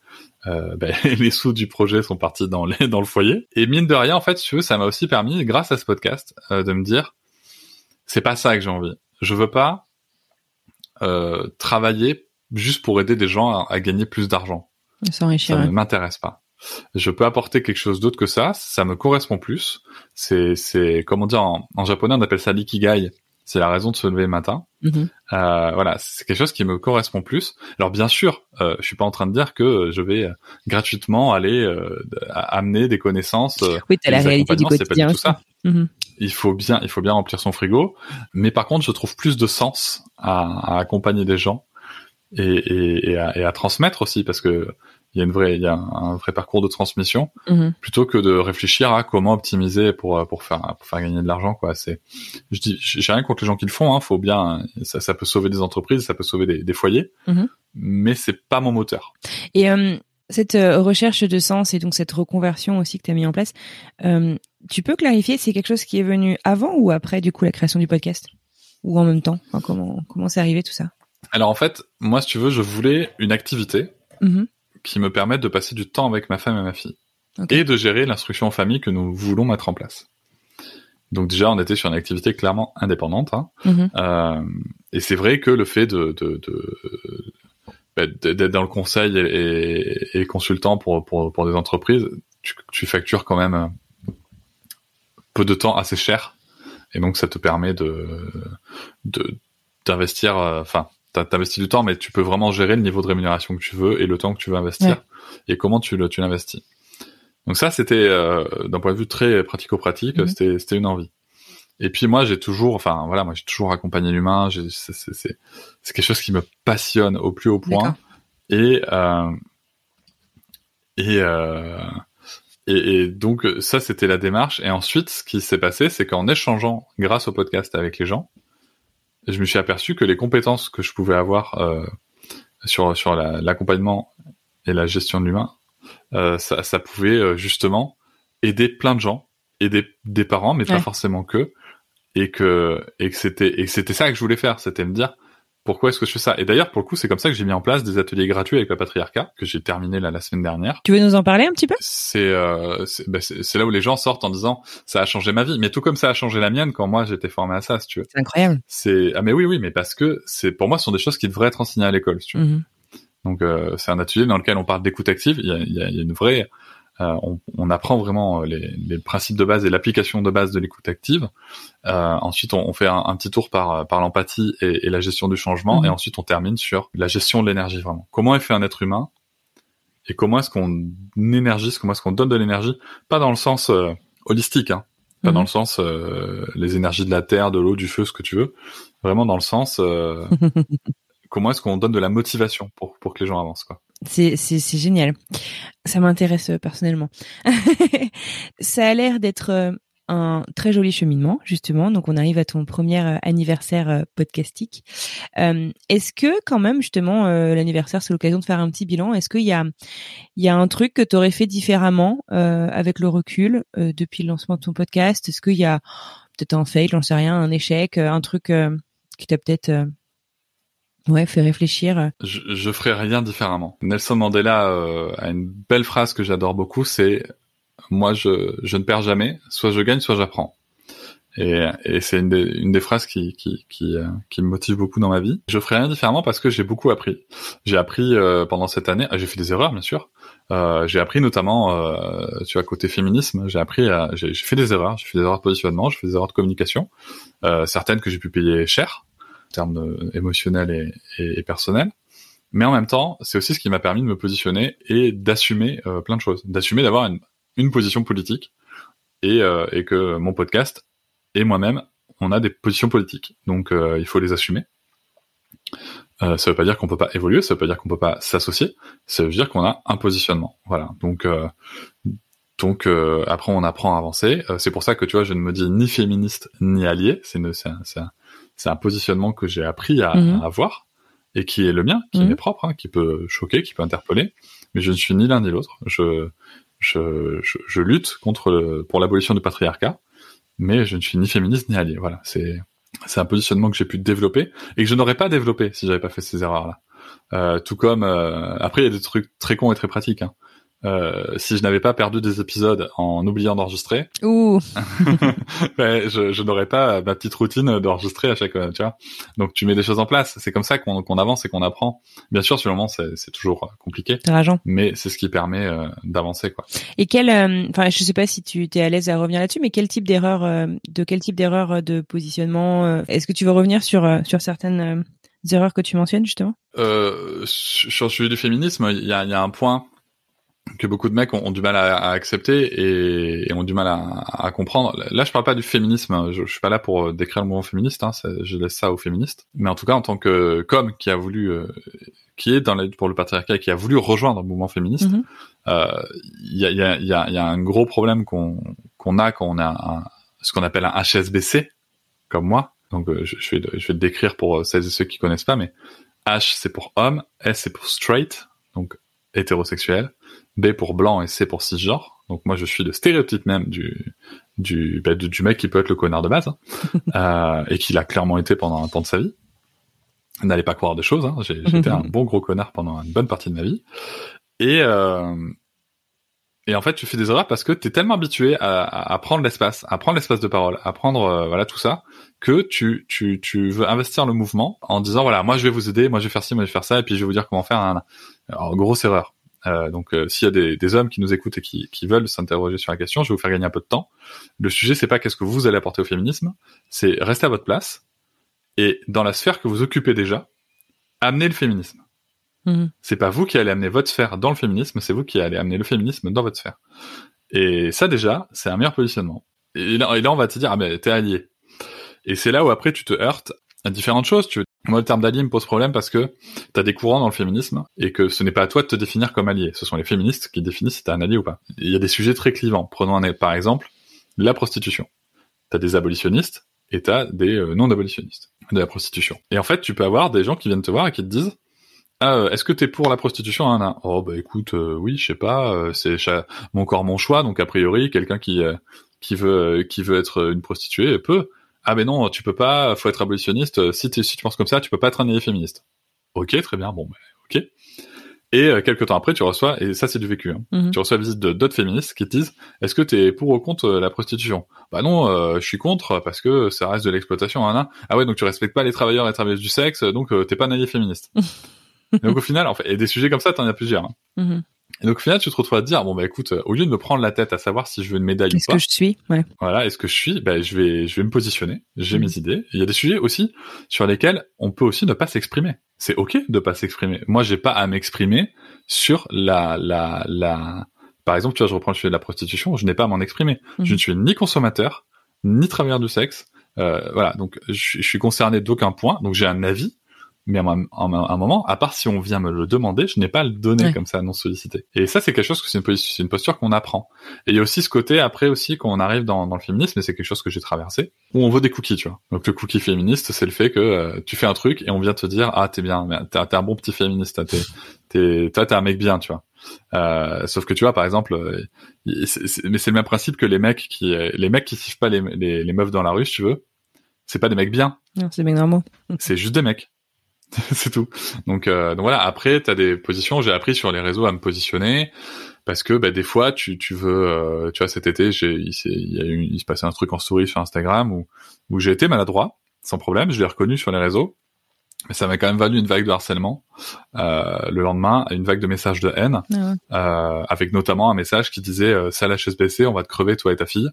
S5: euh, ben, les sous du projet sont partis dans, les, dans le foyer. Et mine de rien, en fait, tu veux, ça m'a aussi permis, grâce à ce podcast, euh, de me dire, c'est pas ça que j'ai envie. Je veux pas euh, travailler juste pour aider des gens à, à gagner plus d'argent.
S3: S'enrichir.
S5: Ça ne m'intéresse pas. Je peux apporter quelque chose d'autre que ça, ça me correspond plus. C'est, c'est, comment dire, en, en japonais, on appelle ça l'ikigai. C'est la raison de se lever le matin.
S3: Mhm.
S5: Euh, voilà, c'est quelque chose qui me correspond plus. Alors bien sûr, euh, je suis pas en train de dire que je vais euh, gratuitement aller euh, amener des connaissances.
S3: Oui, t'as la réalité du
S5: c'est pas
S3: quotidien
S5: du tout ça.
S3: Mhm.
S5: Il faut bien, il faut bien remplir son frigo. Mais par contre, je trouve plus de sens à, à accompagner des gens et, et, et, à, et à transmettre aussi parce que il y a une vraie, il y a un, un vrai parcours de transmission
S3: Mhm.
S5: plutôt que de réfléchir à comment optimiser pour pour faire pour faire gagner de l'argent quoi. C'est, je dis, j'ai rien contre les gens qui le font. Hein, faut bien, ça, ça peut sauver des entreprises, ça peut sauver des, des foyers,
S3: Mhm.
S5: mais c'est pas mon moteur.
S3: Et euh, cette euh, recherche de sens et donc cette reconversion aussi que tu as mis en place, euh, tu peux clarifier, c'est quelque chose qui est venu avant ou après du coup la création du podcast? Ou en même temps? Enfin, Comment comment c'est arrivé tout ça?
S5: Alors en fait, moi, si tu veux, je voulais une activité
S3: Mhm.
S5: Qui me permette de passer du temps avec ma femme et ma fille et de gérer l'instruction en famille que nous voulons mettre en place. Donc déjà, on était sur une activité clairement indépendante. Hein.
S3: Mhm.
S5: Euh, et c'est vrai que le fait de, de, de bah, d'être dans le conseil et, et, et consultant pour, pour, pour des entreprises, tu, tu factures quand même euh, peu de temps assez cher. Et donc ça te permet de d'investir, euh, enfin, t'investis du temps, mais tu peux vraiment gérer le niveau de rémunération que tu veux et le temps que tu veux investir
S3: Ouais.
S5: et comment tu le tu l'investis. Donc ça, c'était euh, d'un point de vue très pratico-pratique,
S3: Mhm.
S5: c'était c'était une envie. Et puis moi, j'ai toujours, enfin voilà, moi j'ai toujours accompagné l'humain. C'est quelque chose qui me passionne au plus haut point. Et euh, et, euh, et et donc ça, c'était la démarche. Et ensuite, ce qui s'est passé, c'est qu'en échangeant, grâce au podcast avec les gens, je me suis aperçu que les compétences que je pouvais avoir euh, sur sur la- l'accompagnement et la gestion de l'humain, euh, ça, ça pouvait euh, justement aider plein de gens, aider des parents, mais pas forcément que, et que et que c'était et que c'était ça que je voulais faire, c'était me dire pourquoi est-ce que je fais ça? Et d'ailleurs, pour le coup, c'est comme ça que j'ai mis en place des ateliers gratuits avec la patriarcat que j'ai terminé là la semaine dernière.
S3: Tu veux nous en parler un petit peu?
S5: C'est euh, bah, là où les gens sortent en disant ça a changé ma vie, mais tout comme ça a changé la mienne quand moi j'étais formé à ça, si tu veux.
S3: C'est incroyable.
S5: C'est ah mais oui oui, mais parce que c'est pour moi ce sont des choses qui devraient être enseignées à l'école, si tu veux.
S3: Mhm.
S5: Donc euh, c'est un atelier dans lequel on parle d'écoute active. Il y a, il y a- il y a une vraie on, on, apprend vraiment les, les, principes de base et l'application de base de l'écoute active. ensuite, on, on fait un, un, petit tour par, par l'empathie et, et, la gestion du changement, mmh. et ensuite on termine sur la gestion de l'énergie vraiment. Comment est fait un être humain et comment est-ce qu'on énergise, comment est-ce qu'on donne de l'énergie, pas dans le sens holistique, hein, pas dans mhm. le sens euh, les énergies de la terre, de l'eau, du feu, ce que tu veux. Vraiment dans le sens euh, comment est-ce qu'on donne de la motivation pour pour que les gens avancent quoi.
S3: C'est c'est génial. Ça m'intéresse euh, personnellement. ça a l'air d'être un très joli cheminement, justement. Donc, on arrive à ton premier euh, anniversaire euh, podcastique. Euh, est-ce que, quand même, justement, l'anniversaire, c'est l'occasion de faire un petit bilan. Est-ce qu'il y a, il y a un truc que tu aurais fait différemment avec le recul depuis le lancement de ton podcast? Est-ce qu'il y a peut-être un fail, j'en sais rien, un échec, un truc qui t'a peut-être Ouais, fait réfléchir.
S5: Je, je ferai rien différemment. Nelson Mandela a une belle phrase que j'adore beaucoup, c'est moi je, je ne perds jamais, soit je gagne, soit j'apprends. Et, et c'est une, une des, phrases qui, qui, qui, euh, qui, me motive beaucoup dans ma vie. Je ferai rien différemment parce que j'ai beaucoup appris. J'ai appris euh, pendant cette année, j'ai fait des erreurs bien sûr. Euh, j'ai appris notamment, euh, tu vois, côté féminisme, j'ai appris, j'ai fait des erreurs, j'ai fait des erreurs de positionnement, j'ai fait des erreurs de communication, certaines que j'ai pu payer cher termes émotionnels et, et, personnels. Mais en même temps, c'est aussi ce qui m'a permis de me positionner et d'assumer plein de choses, d'assumer d'avoir une, une position politique et, euh, et que mon podcast et moi-même, on a des positions politiques. Donc euh, il faut les assumer. Euh, ça veut pas dire qu'on peut pas évoluer, ça veut pas dire qu'on peut pas s'associer, ça veut dire qu'on a un positionnement. Voilà. Donc euh, donc euh, après on apprend à avancer. c'est pour ça que tu vois, je ne me dis ni féministe ni allié. C'est c'est un, un, positionnement que j'ai appris à, mhm. à, avoir et qui est le mien, qui mhm. est propre, hein, qui peut choquer, qui peut interpeller. Mais je ne suis ni l'un ni l'autre. Je je, je, je lutte contre pour l'abolition du patriarcat, mais je ne suis ni féministe ni allié. Voilà, c'est c'est un positionnement que j'ai pu développer et que je n'aurais pas développé si j'avais pas fait ces erreurs-là. Euh, tout comme euh, après il y a des trucs très cons et très pratiques. Hein. Euh, si je n'avais pas perdu des épisodes en oubliant d'enregistrer,
S3: Ouh.
S5: je, je n'aurais pas ma petite routine d'enregistrer à chaque fois, tu vois. Donc tu mets des choses en place. C'est comme ça qu'on qu'on avance et qu'on apprend. Bien sûr, sur le moment, c'est toujours compliqué. Mais c'est ce qui permet euh, d'avancer, quoi.
S3: Et quel, euh, enfin, je sais pas si tu es à l'aise à revenir là-dessus, mais quel type d'erreur, de quel type d'erreur de positionnement Est-ce que tu veux revenir sur sur certaines erreurs que tu mentionnes justement?
S5: Euh, Sur le sujet du féminisme, il y a, y a un point que beaucoup de mecs ont, du mal à, à accepter et, ont du mal à, à, comprendre. Là, je parle pas du féminisme. Je, je suis pas là pour euh, décrire le mouvement féministe. Hein, je laisse ça aux féministes. Mais en tout cas, en tant que comme qui a voulu, euh, qui est dans la lutte pour le patriarcat, et qui a voulu rejoindre le mouvement féministe, euh, il y, a, y, a, y, a, y, a, un gros problème qu'on a quand on a un, ce qu'on appelle un HSBC, comme moi. Donc, je, je, vais, je vais le décrire pour celles et ceux qui connaissent pas, mais H c'est pour homme, S c'est pour straight, donc hétérosexuel. B pour blanc et C pour cisgenre. Donc moi je suis le stéréotype même du du bah, du, mec qui peut être le connard de base hein. euh, et qui l'a clairement été pendant un temps de sa vie. N'allez pas croire des choses. Hein. J'étais un bon gros connard pendant une bonne partie de ma vie. Et euh, et en fait, tu fais des erreurs parce que tu es tellement habitué à, à, prendre l'espace, à prendre l'espace de parole, à prendre euh, voilà tout ça, que tu, tu, tu veux investir le mouvement en disant voilà, moi je vais vous aider, moi je vais faire ci, moi je vais faire ça, et puis je vais vous dire comment faire. Alors, grosse erreur. Euh, donc, euh, s'il y a des, des, hommes qui nous écoutent et qui, qui veulent s'interroger sur la question, je vais vous faire gagner un peu de temps. Le sujet, c'est pas qu'est-ce que vous allez apporter au féminisme, c'est rester à votre place et dans la sphère que vous occupez déjà, amener le féminisme. Mmh. C'est pas vous qui allez amener votre sphère dans le féminisme, c'est vous qui allez amener le féminisme dans votre sphère. Et ça déjà, c'est un meilleur positionnement. Et là, et là on va te dire ah ben t'es allié. Et c'est là où après tu te heurtes à différentes choses. Tu moi, le terme d'allié me pose problème parce que tu as des courants dans le féminisme et que ce n'est pas à toi de te définir comme allié. Ce sont les féministes qui définissent si tu un allié ou pas. Il y a des sujets très clivants. Prenons un, par exemple la prostitution. Tu as des abolitionnistes et tu as des euh, non-abolitionnistes de la prostitution. Et en fait, tu peux avoir des gens qui viennent te voir et qui te disent ah, euh, est-ce que t'es pour la prostitution hein, Oh bah écoute, euh, oui, je sais pas, c'est mon corps mon choix, donc a priori quelqu'un qui qui veut qui veut être une prostituée peut ah mais non, tu peux pas, faut être abolitionniste. Si, si tu penses comme ça, tu peux pas être un allié féministe. Ok, très bien, bon, bah, ok. Et euh, quelques temps après, tu reçois, et ça c'est du vécu, hein, mhm. tu reçois la visite d'autres féministes qui te disent, est-ce que tu es pour ou contre euh, la prostitution? Bah non, euh, je suis contre parce que ça reste de l'exploitation. Hein, ah ouais, donc tu respectes pas les travailleurs et les travailleuses du sexe, donc t'es pas un allié féministe. donc au final, en fait, et des sujets comme ça, t'en as plusieurs. Hein. Mhm. Et donc au final, tu te retrouves à te dire bon bah écoute, au lieu de me prendre la tête à savoir si je veux une médaille ou pas,
S3: est-ce que je suis? Ouais.
S5: Voilà, est-ce que je suis Ben je vais je vais me positionner, j'ai mmh. mes idées. Il y a des sujets aussi sur lesquels on peut aussi ne pas s'exprimer. C'est ok de pas s'exprimer. Moi, j'ai pas à m'exprimer sur la la la. Par exemple, tu vois, je reprends le sujet de la prostitution. Je n'ai pas à m'en exprimer. Mmh. Je ne suis ni consommateur, ni travailleur du sexe. Euh, voilà, donc je, je suis concerné d'aucun point. Donc j'ai un avis mais à un, moment, à part si on vient me le demander, je n'ai pas à le donner comme ça non sollicité. Et ça, c'est quelque chose que c'est une, une, posture qu'on apprend. Et il y a aussi ce côté après aussi quand on arrive dans, dans le féminisme, et c'est quelque chose que j'ai traversé, où on veut des cookies, tu vois. Donc le cookie féministe, c'est le fait que euh, tu fais un truc et on vient te dire ah t'es bien, t'es un bon petit féministe, t'es t'es un mec bien, tu vois. Euh, sauf que tu vois par exemple, euh, mais c'est le même principe que les mecs qui les mecs qui siffent pas les, les, les meufs dans la rue, si tu veux. C'est pas des mecs bien.
S3: Non, c'est des mecs normaux.
S5: c'est juste des mecs. c'est tout. Donc, euh, donc voilà. Après, t'as des positions. J'ai appris sur les réseaux à me positionner parce que bah, des fois, tu, tu veux, euh, tu vois, cet été, j'ai, il, il, y a eu, il se passait un truc en story sur Instagram où, où j'ai été maladroit, sans problème. Je l'ai reconnu sur les réseaux, mais ça m'a quand même valu une vague de harcèlement euh, le lendemain, une vague de messages de haine, ah avec notamment un message qui disait euh, "Ça la HSBC, on va te crever toi et ta fille."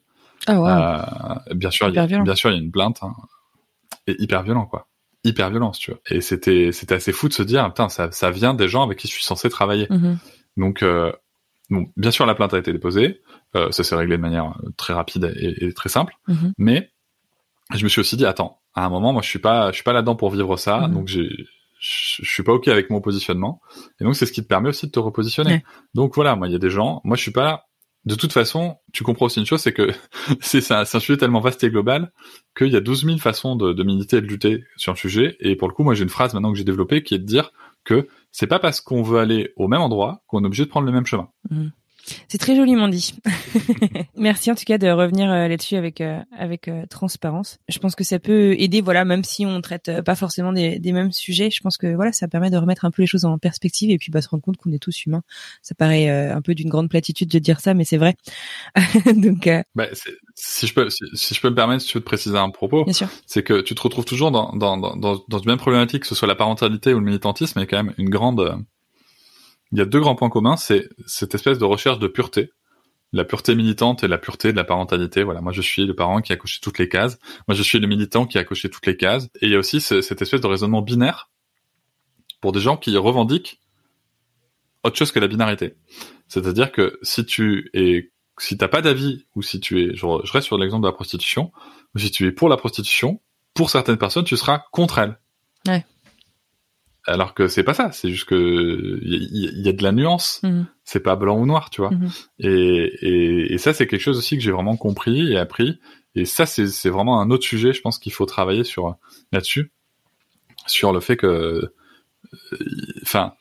S3: Ah ouais.
S5: Bien sûr, il y a, bien sûr, il y a une plainte. Hein, et hyper violent, quoi hyper violence, tu vois. Et c'était c'était assez fou de se dire, putain, ça, ça vient des gens avec qui je suis censé travailler. Mm-hmm. Donc, euh, bon, bien sûr, la plainte a été déposée. Euh, ça s'est réglé de manière euh, très rapide et, très simple. Mm-hmm. Mais je me suis aussi dit, attends, à un moment, moi, je suis pas, je suis pas là-dedans pour vivre ça. Mm-hmm. Donc, j'ai, je suis pas ok avec mon positionnement. Et donc, c'est ce qui te permet aussi de te repositionner. Donc voilà, moi, il y a des gens. Moi, je suis pas de toute façon, tu comprends aussi une chose, c'est que c'est un, sujet tellement vaste et global qu'il y a 12 000 façons de, de, militer et de lutter sur le sujet. Et pour le coup, moi, j'ai une phrase maintenant que j'ai développée qui est de dire que c'est pas parce qu'on veut aller au même endroit qu'on est obligé de prendre le même chemin.
S3: Mmh. C'est très joliment dit. Merci en tout cas de revenir euh, là-dessus avec euh, avec euh, transparence. Je pense que ça peut aider, voilà, même si on traite pas forcément des, des, mêmes sujets. Je pense que voilà, ça permet de remettre un peu les choses en perspective et puis bah, se rendre compte qu'on est tous humains. Ça paraît un peu d'une grande platitude de dire ça, mais c'est vrai. Donc,
S5: bah, si je peux si, je peux me permettre, si tu veux te préciser un propos, c'est que tu te retrouves toujours dans dans, dans dans une même problématique, que ce soit la parentalité ou le militantisme, il y a quand même une grande il y a deux grands points communs, c'est cette espèce de recherche de pureté, la pureté militante et la pureté de la parentalité. Voilà, moi je suis le parent qui a coché toutes les cases, moi je suis le militant qui a coché toutes les cases. Et il y a aussi cette espèce de raisonnement binaire pour des gens qui revendiquent autre chose que la binarité. C'est-à-dire que si tu es, si t'as pas d'avis ou si tu es, je, reste sur l'exemple de la prostitution, ou si tu es pour la prostitution, pour certaines personnes, tu seras contre elle.
S3: Ouais.
S5: Alors que c'est pas ça, c'est juste que il y, a de la nuance. Mhm. C'est pas blanc ou noir, tu vois. Mhm. Et, et, ça, c'est quelque chose aussi que j'ai vraiment compris et appris. Et ça, c'est vraiment un autre sujet, je pense qu'il faut travailler sur là-dessus, sur le fait que, euh, enfin,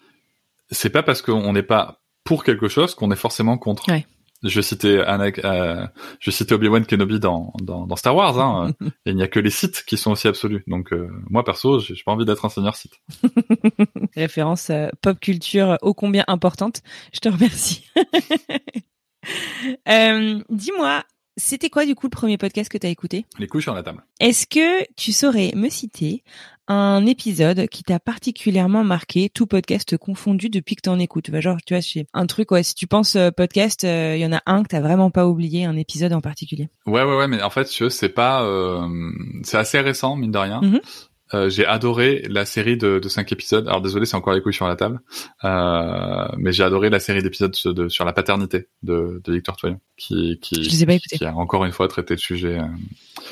S5: c'est pas parce qu'on n'est pas pour quelque chose qu'on est forcément contre. Ouais je vais citer euh, je vais citer Obi-Wan Kenobi dans, dans, Star Wars. Hein, et il n'y a que les sites qui sont aussi absolus. Donc euh, moi perso, j'ai pas envie d'être un seigneur site.
S3: Référence euh, pop culture ô combien importante. Je te remercie. Dis-moi, c'était quoi du coup le premier podcast que tu as écouté?
S5: Les couches sur la table.
S3: Est-ce que tu saurais me citer un épisode qui t'a particulièrement marqué, tout podcast confondu depuis que t'en écoutes? Genre, tu vois, c'est un truc, ouais, si tu penses euh, podcast, il euh, y en a un que t'as vraiment pas oublié, un épisode en particulier.
S5: Ouais, ouais, ouais, mais en fait, c'est pas... Euh, c'est assez récent, mine de rien. Mm-hmm. Euh, j'ai adoré la série de, de cinq épisodes. Alors désolé, c'est encore les couilles sur la table, euh, mais j'ai adoré la série d'épisodes de, sur la paternité de, de Victor Toyon, qui qui, qui, a encore une fois traité le sujet. Euh,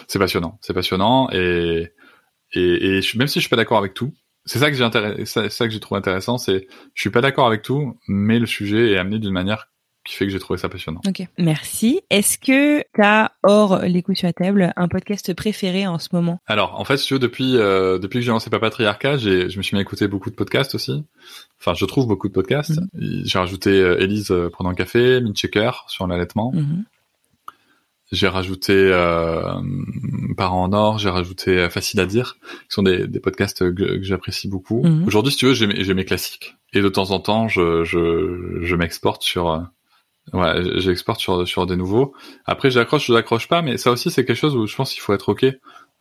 S5: c'est passionnant, c'est passionnant et et, et même si je suis pas d'accord avec tout, c'est ça que j'ai intéressé, ça que j'ai trouvé intéressant, c'est je suis pas d'accord avec tout, mais le sujet est amené d'une manière qui fait que j'ai trouvé ça passionnant.
S3: Ok, merci. Est-ce que tu as, hors les coups sur la table, un podcast préféré en ce moment?
S5: Alors, en fait, si tu veux, depuis, euh, depuis que j'ai lancé Papatriarcat, j'ai, je me suis mis à écouter beaucoup de podcasts aussi. Enfin, je trouve beaucoup de podcasts. Mhm. J'ai rajouté euh, Elise euh, prenant un café, Checker sur l'allaitement. Mhm. J'ai rajouté euh, Parents en or, j'ai rajouté euh, Facile à dire, qui sont des, des podcasts que, j'apprécie beaucoup. Mhm. Aujourd'hui, si tu veux, j'ai mes, j'ai mes classiques. Et de temps en temps, je, je, je m'exporte sur Ouais, j'exporte sur sur des nouveaux. Après, j'accroche, je n'accroche pas, mais ça aussi c'est quelque chose où je pense qu'il faut être ok.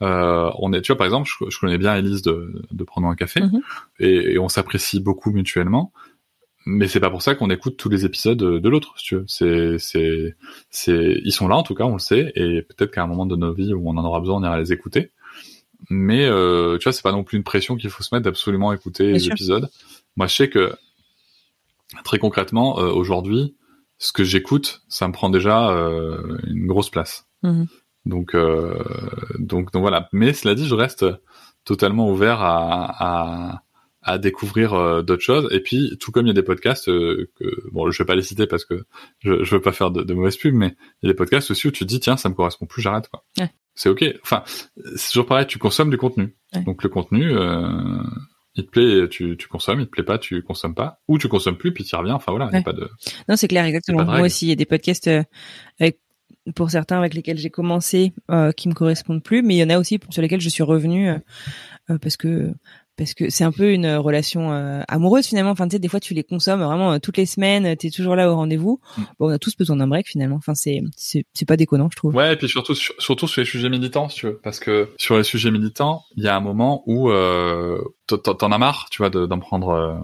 S5: Euh, on est, tu vois, par exemple, je, connais bien Elise de, de prendre un café mhm. et, on s'apprécie beaucoup mutuellement. mais c'est pas pour ça qu'on écoute tous les épisodes de l'autre, si tu veux. C'est, c'est, c'est, ils sont là en tout cas, on le sait, et peut-être qu'à un moment de nos vies où on en aura besoin, on ira les écouter. Mais euh, tu vois, c'est pas non plus une pression qu'il faut se mettre d'absolument écouter les épisodes. Moi, je sais que très concrètement, euh, aujourd'hui, ce que j'écoute, ça me prend déjà euh, une grosse place. Mhm. Donc, euh, donc, donc voilà. Mais cela dit, je reste totalement ouvert à, à à découvrir euh, d'autres choses. Et puis, tout comme il y a des podcasts euh, que, bon, je vais pas les citer parce que je, je veux pas faire de, de mauvaise pub, mais il y a des podcasts aussi où tu te dis, tiens, ça me correspond plus, j'arrête, quoi. C'est ok. Enfin, c'est toujours pareil, tu consommes du contenu. Donc, le contenu, euh, il te plaît, tu, tu consommes, il te plaît pas, tu consommes pas, ou tu consommes plus, puis tu y reviens. Enfin, voilà, il a pas de.
S3: Non, c'est clair, exactement. Moi aussi, il y a des podcasts avec pour certains avec lesquels j'ai commencé euh, qui me correspondent plus, mais il y en a aussi sur lesquels je suis revenue euh, parce que parce que c'est un peu une relation euh, amoureuse finalement. Enfin, tu sais, des fois tu les consommes vraiment euh, toutes les semaines, tu es toujours là au rendez-vous. Mm. Bon, on a tous besoin d'un break finalement. Enfin, c'est c'est pas déconnant, je trouve.
S5: Ouais, et puis surtout surtout sur les sujets militants, tu veux, parce que sur les sujets militants, il y a un moment où euh, t'en as marre, tu vois, d'en prendre euh,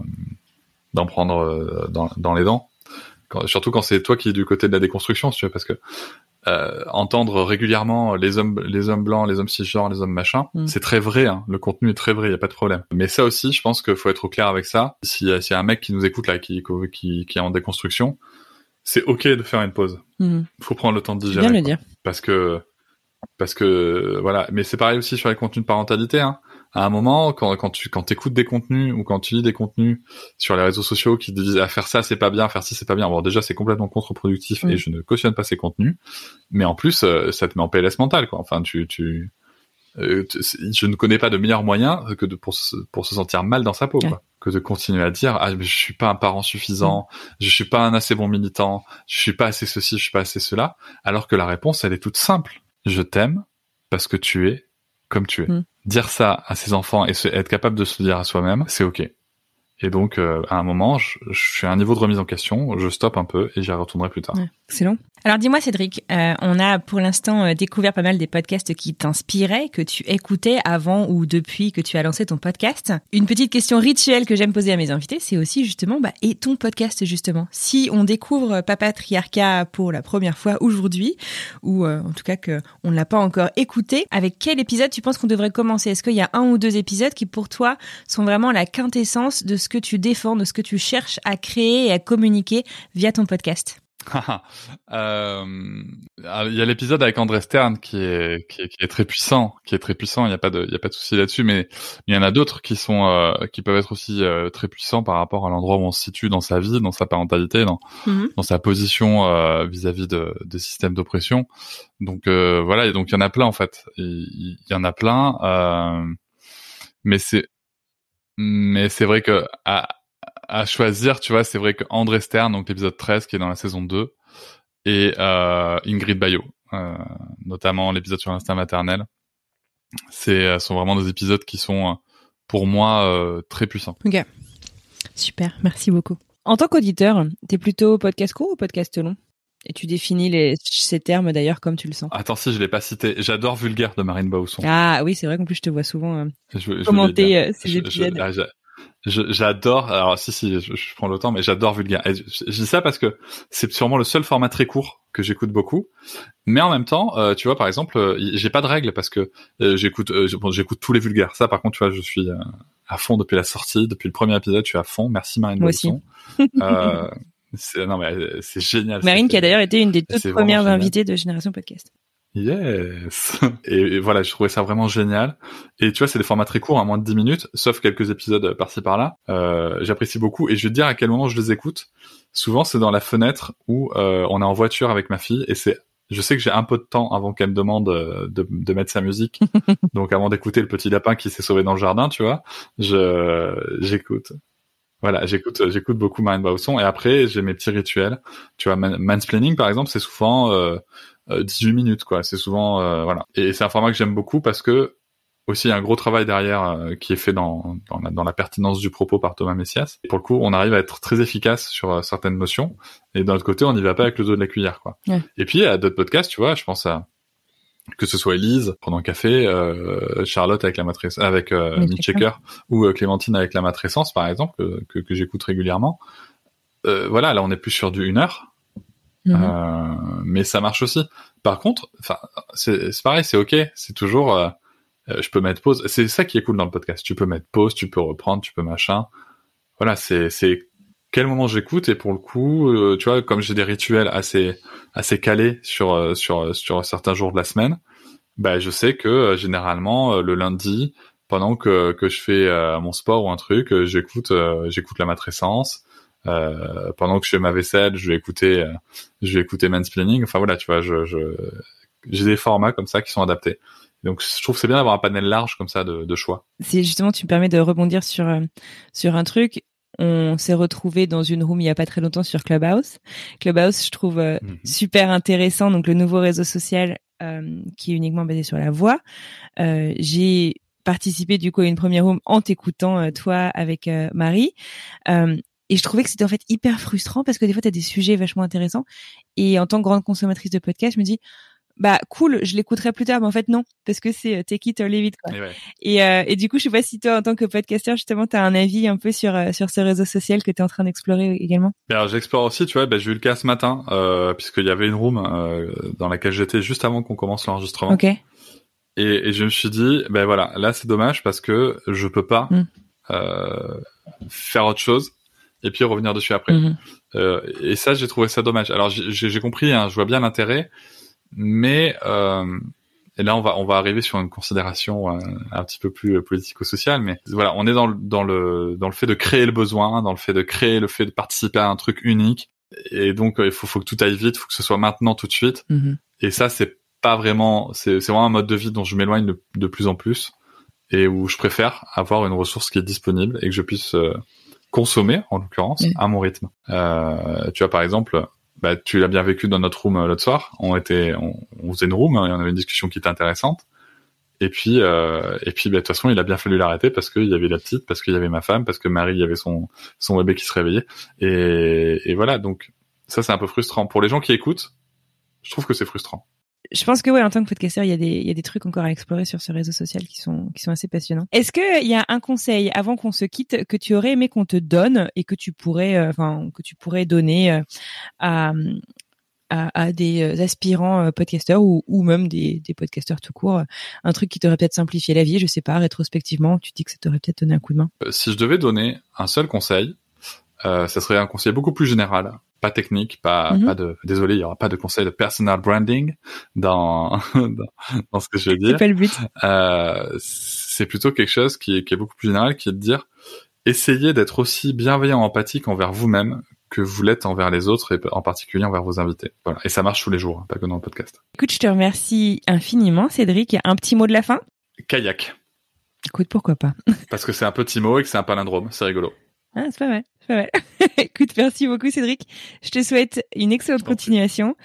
S5: d'en prendre dans dans les dents. Quand, surtout quand c'est toi qui es du côté de la déconstruction, tu veux, parce que euh, entendre régulièrement les hommes, les hommes blancs, les hommes cisgenres, les hommes machins, mm. c'est très vrai. Hein. Le contenu est très vrai, il y a pas de problème. Mais ça aussi, je pense qu'il faut être au clair avec ça. S'il y, y, a un mec qui nous écoute là, qui, qui, qui est en déconstruction, c'est ok de faire une pause. Mm. faut prendre le temps de digérer.
S3: Bien le dire.
S5: Parce que parce que voilà. Mais c'est pareil aussi sur les contenus de parentalité. Hein à un moment, quand, quand tu quand écoutes des contenus ou quand tu lis des contenus sur les réseaux sociaux qui te disent à ah, faire ça c'est pas bien, faire ci c'est pas bien. Bon déjà c'est complètement contre-productif et je ne cautionne pas ces contenus, mais en plus euh, ça te met en PLS mental quoi. Enfin tu tu euh, je ne connais pas de meilleur moyen que de pour se, pour se sentir mal dans sa peau quoi, que de continuer à dire ah mais je suis pas un parent suffisant, je suis pas un assez bon militant, je suis pas assez ceci, je suis pas assez cela, alors que la réponse elle est toute simple. Je t'aime parce que tu es comme tu es. Mm. Dire ça à ses enfants et être capable de se le dire à soi-même, c'est ok. Et donc, euh, à un moment, je, je, suis à un niveau de remise en question, je stoppe un peu et j'y retournerai plus tard.
S3: excellent. Alors dis-moi Cédric, euh, on a pour l'instant euh, découvert pas mal des podcasts qui t'inspiraient, que tu écoutais avant ou depuis que tu as lancé ton podcast. Une petite question rituelle que j'aime poser à mes invités, c'est aussi justement, bah, et ton podcast justement? Si on découvre Papatriarcat pour la première fois aujourd'hui, ou en tout cas que on ne l'a pas encore écouté, avec quel épisode tu penses qu'on devrait commencer? Est-ce qu'il y a un ou deux épisodes qui pour toi sont vraiment la quintessence de ce que tu défends, de ce que tu cherches à créer et à communiquer via ton podcast?
S5: euh, il y a l'épisode avec André Stern qui est, qui est, très puissant, qui est très puissant. Il n'y a pas de il y a pas de souci là-dessus, mais il y en a d'autres qui sont euh, qui peuvent être aussi euh, très puissants par rapport à l'endroit où on se situe dans sa vie, dans sa parentalité, dans mm-hmm. dans sa position vis-à-vis de des systèmes d'oppression. Donc voilà, et donc il y en a plein en fait. Il, y en a plein, mais c'est mais c'est vrai que à, à choisir, tu vois, c'est vrai que André Stern, donc l'épisode 13 qui est dans la saison 2, et euh, Ingrid Bayo, euh, notamment l'épisode sur l'instinct maternel, c'est euh, sont vraiment des épisodes qui sont euh, pour moi euh, très puissants.
S3: Ok, super, merci beaucoup. En tant qu'auditeur, t'es plutôt podcast court ou podcast long? Et tu définis les, ces termes d'ailleurs comme tu le sens.
S5: Attends, si je l'ai pas cité, j'adore Vulgaire de Marine Bausson.
S3: Ah oui, c'est vrai qu'en plus je te vois souvent commenter ces épisodes.
S5: J'adore. Alors si si, je, prends le temps, mais j'adore Vulgaire. je, dis ça parce que c'est sûrement le seul format très court que j'écoute beaucoup. Mais en même temps, euh, tu vois, par exemple, euh, j'ai pas de règles parce que euh, j'écoute, j'écoute tous les vulgaires. Ça, par contre, tu vois, je suis à fond depuis la sortie, depuis le premier épisode, je suis à fond. Merci Marine
S3: Moi aussi.
S5: non mais c'est génial.
S3: Marine qui a d'ailleurs été une des toutes premières invitées de Génération Podcast.
S5: Yes. Et, voilà, je trouvais ça vraiment génial. Et tu vois, c'est des formats très courts, à moins de 10 minutes, sauf quelques épisodes par-ci par-là. Euh, J'apprécie beaucoup. Et je vais te dire à quel moment je les écoute. Souvent, c'est dans la fenêtre où euh, on est en voiture avec ma fille, et c'est je sais que j'ai un peu de temps avant qu'elle me demande euh, de, de, mettre sa musique. Donc avant d'écouter le petit lapin qui s'est sauvé dans le jardin, tu vois, je j'écoute. Voilà, j'écoute j'écoute beaucoup Marine Bausson et après j'ai mes petits rituels. Tu vois, mansplaining par exemple, c'est souvent euh, 18 euh, minutes quoi. C'est souvent euh, voilà. Et c'est un format que j'aime beaucoup parce que aussi il y a un gros travail derrière euh, qui est fait dans dans la, dans la, pertinence du propos par Thomas Messias. Et pour le coup, on arrive à être très efficace sur certaines notions. Et d'un autre côté, on n'y va pas avec le dos de la cuillère quoi. Et puis à d'autres podcasts, tu vois, je pense à que ce soit Elise pendant café, euh, Charlotte avec la matrice, avec euh, Checker ou Clémentine avec la matrescence par exemple que, que, que j'écoute régulièrement voilà, là on est plus sur du une heure, mhm. mais ça marche aussi. Par contre, enfin, c'est pareil, c'est ok, c'est toujours, je peux mettre pause. C'est ça qui est cool dans le podcast. Tu peux mettre pause, tu peux reprendre, tu peux machin. Voilà, c'est quel moment j'écoute et pour le coup, euh, tu vois, comme j'ai des rituels assez assez calés sur euh, sur sur certains jours de la semaine, bah je sais que euh, généralement le lundi, pendant que que je fais mon sport ou un truc, j'écoute j'écoute la matrescence. pendant que je fais ma vaisselle, je vais écouter je vais écouter mansplaining. Enfin voilà, tu vois, je j'ai des formats comme ça qui sont adaptés. Donc je trouve c'est bien d'avoir un panel large comme ça de, de choix.
S3: C'est justement tu me permets de rebondir sur sur un truc on s'est retrouvé dans une room il y a pas très longtemps sur Clubhouse. Clubhouse, je trouve euh, mhm. super intéressant. Donc le nouveau réseau social euh, qui est uniquement basé sur la voix. Euh, j'ai participé du coup à une première room en t'écoutant toi avec Marie. et je trouvais que c'était en fait hyper frustrant parce que des fois tu as des sujets vachement intéressants et en tant que grande consommatrice de podcast, je me dis bah cool, je l'écouterai plus tard, mais en fait non, parce que c'est euh, take it or leave it quoi. Et, euh, et, du coup, je sais pas si toi, en tant que podcasteur, justement, tu as un avis un peu sur euh, sur ce réseau social que tu es en train d'explorer également?
S5: Alors j'explore aussi, tu vois, bah, j'ai eu le cas ce matin, euh, puisqu'il y avait une room euh, dans laquelle j'étais juste avant qu'on commence l'enregistrement.
S3: Ok.
S5: Et, et, je me suis dit, ben voilà, là c'est dommage parce que je peux pas mm. faire autre chose et puis revenir dessus après. Mm-hmm. et ça, j'ai trouvé ça dommage. Alors j'ai compris, hein, je vois bien l'intérêt mais euh, et là on va on va arriver sur une considération euh, un petit peu plus politico-sociale, mais voilà, on est dans le dans le dans le fait de créer le besoin, dans le fait de créer le fait de participer à un truc unique, et donc euh, il faut faut que tout aille vite, faut que ce soit maintenant tout de suite, mm-hmm. et ça c'est pas vraiment c'est c'est vraiment un mode de vie dont je m'éloigne de, de, plus en plus et où je préfère avoir une ressource qui est disponible et que je puisse consommer en l'occurrence à mon rythme. Euh, tu vois par exemple bah, tu l'as bien vécu dans notre room euh, l'autre soir. On était, on, on faisait une room hein, et on avait une discussion qui était intéressante. Et puis, euh, et puis, bah, de toute façon, il a bien fallu l'arrêter parce qu'il y avait la petite, parce qu'il y avait ma femme, parce que Marie, il y avait son son bébé qui se réveillait. Et, et voilà, donc ça, c'est un peu frustrant pour les gens qui écoutent. Je trouve que c'est frustrant
S3: je pense que ouais, en tant que podcasteur, il y a des trucs encore à explorer sur ce réseau social qui sont assez passionnants. Est-ce que il y a un conseil avant qu'on se quitte que tu aurais aimé qu'on te donne et que tu pourrais euh, donner euh, à des euh, aspirants podcasteurs ou, même des, des podcasteurs tout court, un truc qui t'aurait peut-être simplifié la vie, je sais pas, rétrospectivement, tu dis que ça t'aurait peut-être donné un coup de main.
S5: Si je devais donner un seul conseil, ça serait un conseil beaucoup plus général pas technique, pas, mhm. pas de, désolé, il y aura pas de conseil de personal branding dans, dans, ce que je vais dire.
S3: C'est pas le but.
S5: Euh, c'est plutôt quelque chose qui est, qui est beaucoup plus général, qui est de dire, essayez d'être aussi bienveillant, empathique envers vous-même que vous l'êtes envers les autres et en particulier envers vos invités. Voilà. Et ça marche tous les jours, hein, pas que dans le podcast.
S3: Écoute, je te remercie infiniment, Cédric. Un petit mot de la fin?
S5: Kayak.
S3: Écoute, pourquoi pas?
S5: Parce que c'est un petit mot et que c'est un palindrome. C'est rigolo.
S3: Ah, c'est pas mal. Ouais. Écoute, merci beaucoup Cédric. Je te souhaite une excellente continuation.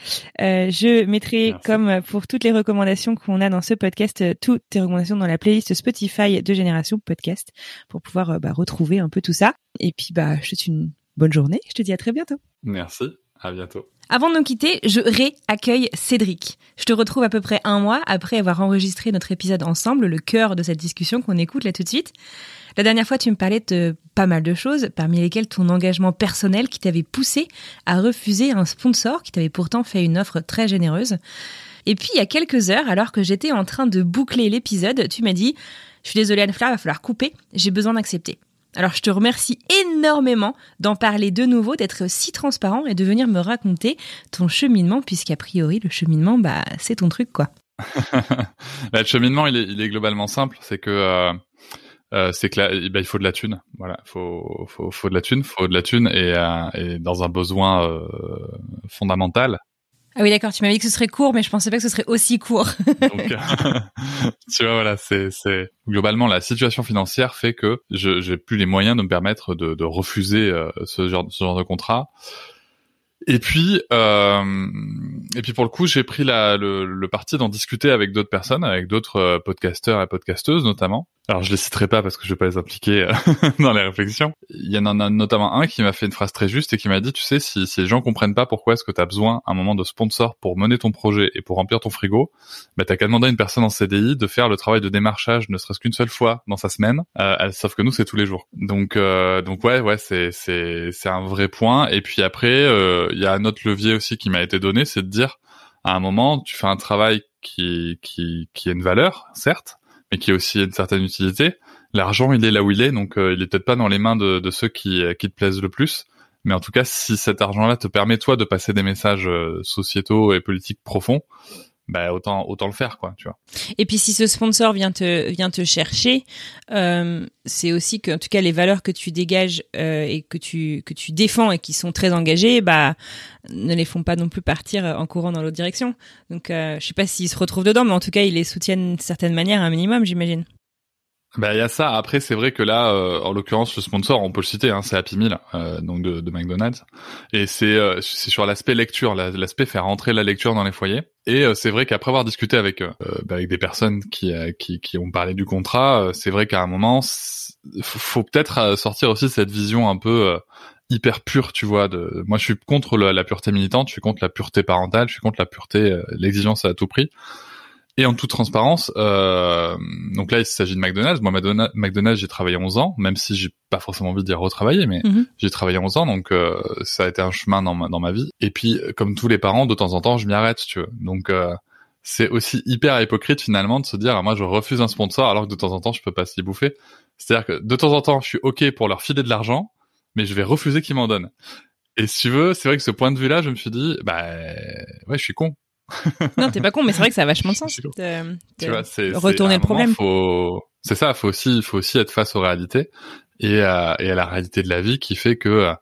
S3: Euh, je mettrai, comme pour toutes les recommandations qu'on a dans ce podcast, euh, toutes tes recommandations dans la playlist Spotify de Génération Podcast pour pouvoir euh, bah, retrouver un peu tout ça. Et puis, bah, je te souhaite une bonne journée. Je te dis à très bientôt.
S5: Merci. À bientôt.
S3: Avant de nous quitter, je réaccueille Cédric. Je te retrouve à peu près un mois après avoir enregistré notre épisode ensemble, le cœur de cette discussion qu'on écoute là tout de suite. La dernière fois, tu me parlais de pas mal de choses, parmi lesquelles ton engagement personnel qui t'avait poussé à refuser un sponsor qui t'avait pourtant fait une offre très généreuse. Et puis, il y a quelques heures, alors que j'étais en train de boucler l'épisode, tu m'as dit, je suis désolée Anne-Fleur, va falloir couper, j'ai besoin d'accepter. Alors je te remercie énormément d'en parler de nouveau, d'être si transparent et de venir me raconter ton cheminement, puisqu'a priori le cheminement, bah c'est ton truc quoi.
S5: Bah, le cheminement, il est, globalement simple, c'est que euh, euh, c'est que ben, il faut de la thune. Voilà, faut, faut, faut de la thune, faut de la thune et, euh, dans un besoin fondamental.
S3: Ah oui, d'accord. Tu m'avais dit que ce serait court, mais je pensais pas que ce serait aussi court.
S5: Tu vois, voilà, c'est, c'est globalement la situation financière fait que je j'ai plus les moyens de me permettre de, de refuser euh, ce genre, ce genre de contrat. Et puis, euh, et puis pour le coup, j'ai pris la, le, le parti d'en discuter avec d'autres personnes, avec d'autres podcasteurs et podcasteuses notamment, alors je les citerai pas parce que je vais pas les impliquer euh, dans les réflexions. Il y en a notamment un qui m'a fait une phrase très juste et qui m'a dit, tu sais, si, si les gens comprennent pas pourquoi est-ce que tu as besoin à un moment de sponsor pour mener ton projet et pour remplir ton frigo, bah t'as qu'à demander à une personne en CDI de faire le travail de démarchage ne serait-ce qu'une seule fois dans sa semaine, euh, sauf que nous c'est tous les jours. Donc euh, donc ouais ouais c'est c'est c'est un vrai point. Et puis après il y a un autre levier aussi qui m'a été donné, c'est de dire à un moment tu fais un travail qui qui qui a une valeur certes mais qui a aussi une certaine utilité. L'argent, il est là où il est, donc euh, il est peut-être pas dans les mains de, ceux qui, euh, qui te plaisent le plus. Mais en tout cas, si cet argent-là te permet toi de passer des messages euh, sociétaux et politiques profonds, bah autant autant le faire quoi tu vois.
S3: Et puis si ce sponsor vient te vient te chercher euh, c'est aussi que en tout cas les valeurs que tu dégages euh, et que tu que tu défends et qui sont très engagées bah ne les font pas non plus partir en courant dans l'autre direction. Donc euh, je sais pas s'ils se retrouvent dedans mais en tout cas ils les soutiennent d'une certaine manière un minimum j'imagine
S5: bah il y a ça. Après c'est vrai que là, euh, en l'occurrence le sponsor, on peut le citer, hein, c'est Happy Meal, euh, donc de, de, McDonald's, et c'est euh, c'est sur l'aspect lecture, l'aspect faire rentrer la lecture dans les foyers. Et c'est vrai qu'après avoir discuté avec bah, avec des personnes qui, qui qui ont parlé du contrat, c'est vrai qu'à un moment, faut, faut peut-être sortir aussi cette vision un peu hyper pure, tu vois. De, moi, je suis contre la, pureté militante, je suis contre la pureté parentale, je suis contre la pureté, l'exigence à tout prix. Et en toute transparence, euh, donc là il s'agit de McDonald's. Moi McDonald's, j'ai travaillé 11 ans, même si j'ai pas forcément envie d'y retravailler, mais mhm. j'ai travaillé 11 ans, donc euh, ça a été un chemin dans ma, dans ma vie. Et puis comme tous les parents, de temps en temps je m'y arrête, tu veux. Donc euh, c'est aussi hyper hypocrite finalement de se dire moi je refuse un sponsor alors que de temps en temps je peux pas s'y bouffer. C'est-à-dire que de temps en temps je suis ok pour leur filer de l'argent, mais je vais refuser qu'ils m'en donnent. Et si tu veux, c'est vrai que ce point de vue-là, je me suis dit, bah ouais, je suis con
S3: non, t'es pas con, mais c'est vrai que ça a vachement de sens. De, tu vois, c'est, retourner le problème.
S5: Faut... C'est ça, faut aussi, faut aussi être face aux réalités et à, et à la réalité de la vie qui fait que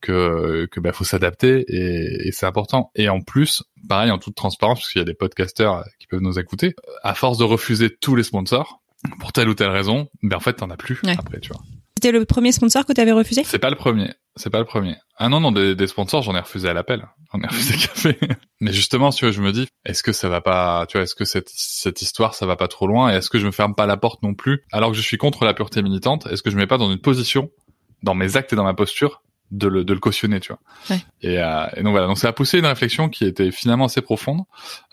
S5: que que bah faut s'adapter et, et c'est important. Et en plus, pareil en toute transparence, parce qu'il y a des podcasteurs qui peuvent nous écouter, à force de refuser tous les sponsors pour telle ou telle raison, ben en fait t'en as plus après, tu vois.
S3: C'était le premier sponsor que tu avais refusé?
S5: C'est pas le premier. C'est pas le premier. Ah non non des, des sponsors j'en ai refusé à l'appel. J'en ai refusé café. Mais justement tu vois je me dis est-ce que ça va pas tu vois est-ce que cette cette histoire ça va pas trop loin? Et est-ce que je me ferme pas la porte non plus? Alors que je suis contre la pureté militante est-ce que je me mets pas dans une position dans mes actes et dans ma posture de le, de le cautionner, tu vois? Ouais. Et, euh, et, donc voilà, donc ça a poussé une réflexion qui était finalement assez profonde,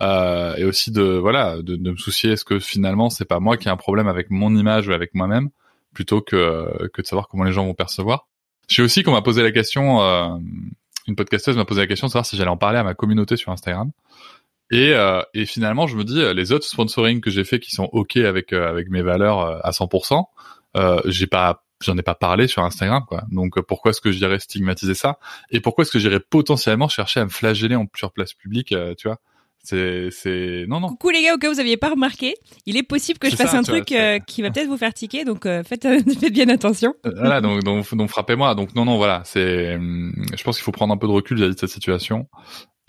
S5: euh, et aussi de voilà, de, de me soucier est-ce que finalement c'est pas moi qui ai un problème avec mon image ou avec moi-même, plutôt que, que de savoir comment les gens vont percevoir. Je sais aussi qu'on m'a posé la question, euh, une podcasteuse m'a posé la question de savoir si j'allais en parler à ma communauté sur Instagram. Et, euh, et finalement, je me dis, les autres sponsoring que j'ai fait qui sont ok avec euh, avec mes valeurs euh, à 100%, euh, j'ai pas, j'en ai pas parlé sur Instagram, quoi. Donc pourquoi est-ce que j'irais stigmatiser ça? Et pourquoi est-ce que j'irais potentiellement chercher à me flageller en sur place publique, tu vois? C'est, c'est, non, non.
S3: Coucou les gars, au cas où vous aviez pas remarqué, il est possible que je fasse un truc euh, qui va peut-être vous faire tiquer, donc euh, faites, faites bien attention.
S5: Euh, voilà, donc, donc, donc frappez-moi. Donc non, non, voilà, c'est, hum, je pense qu'il faut prendre un peu de recul vis-à-vis de cette situation.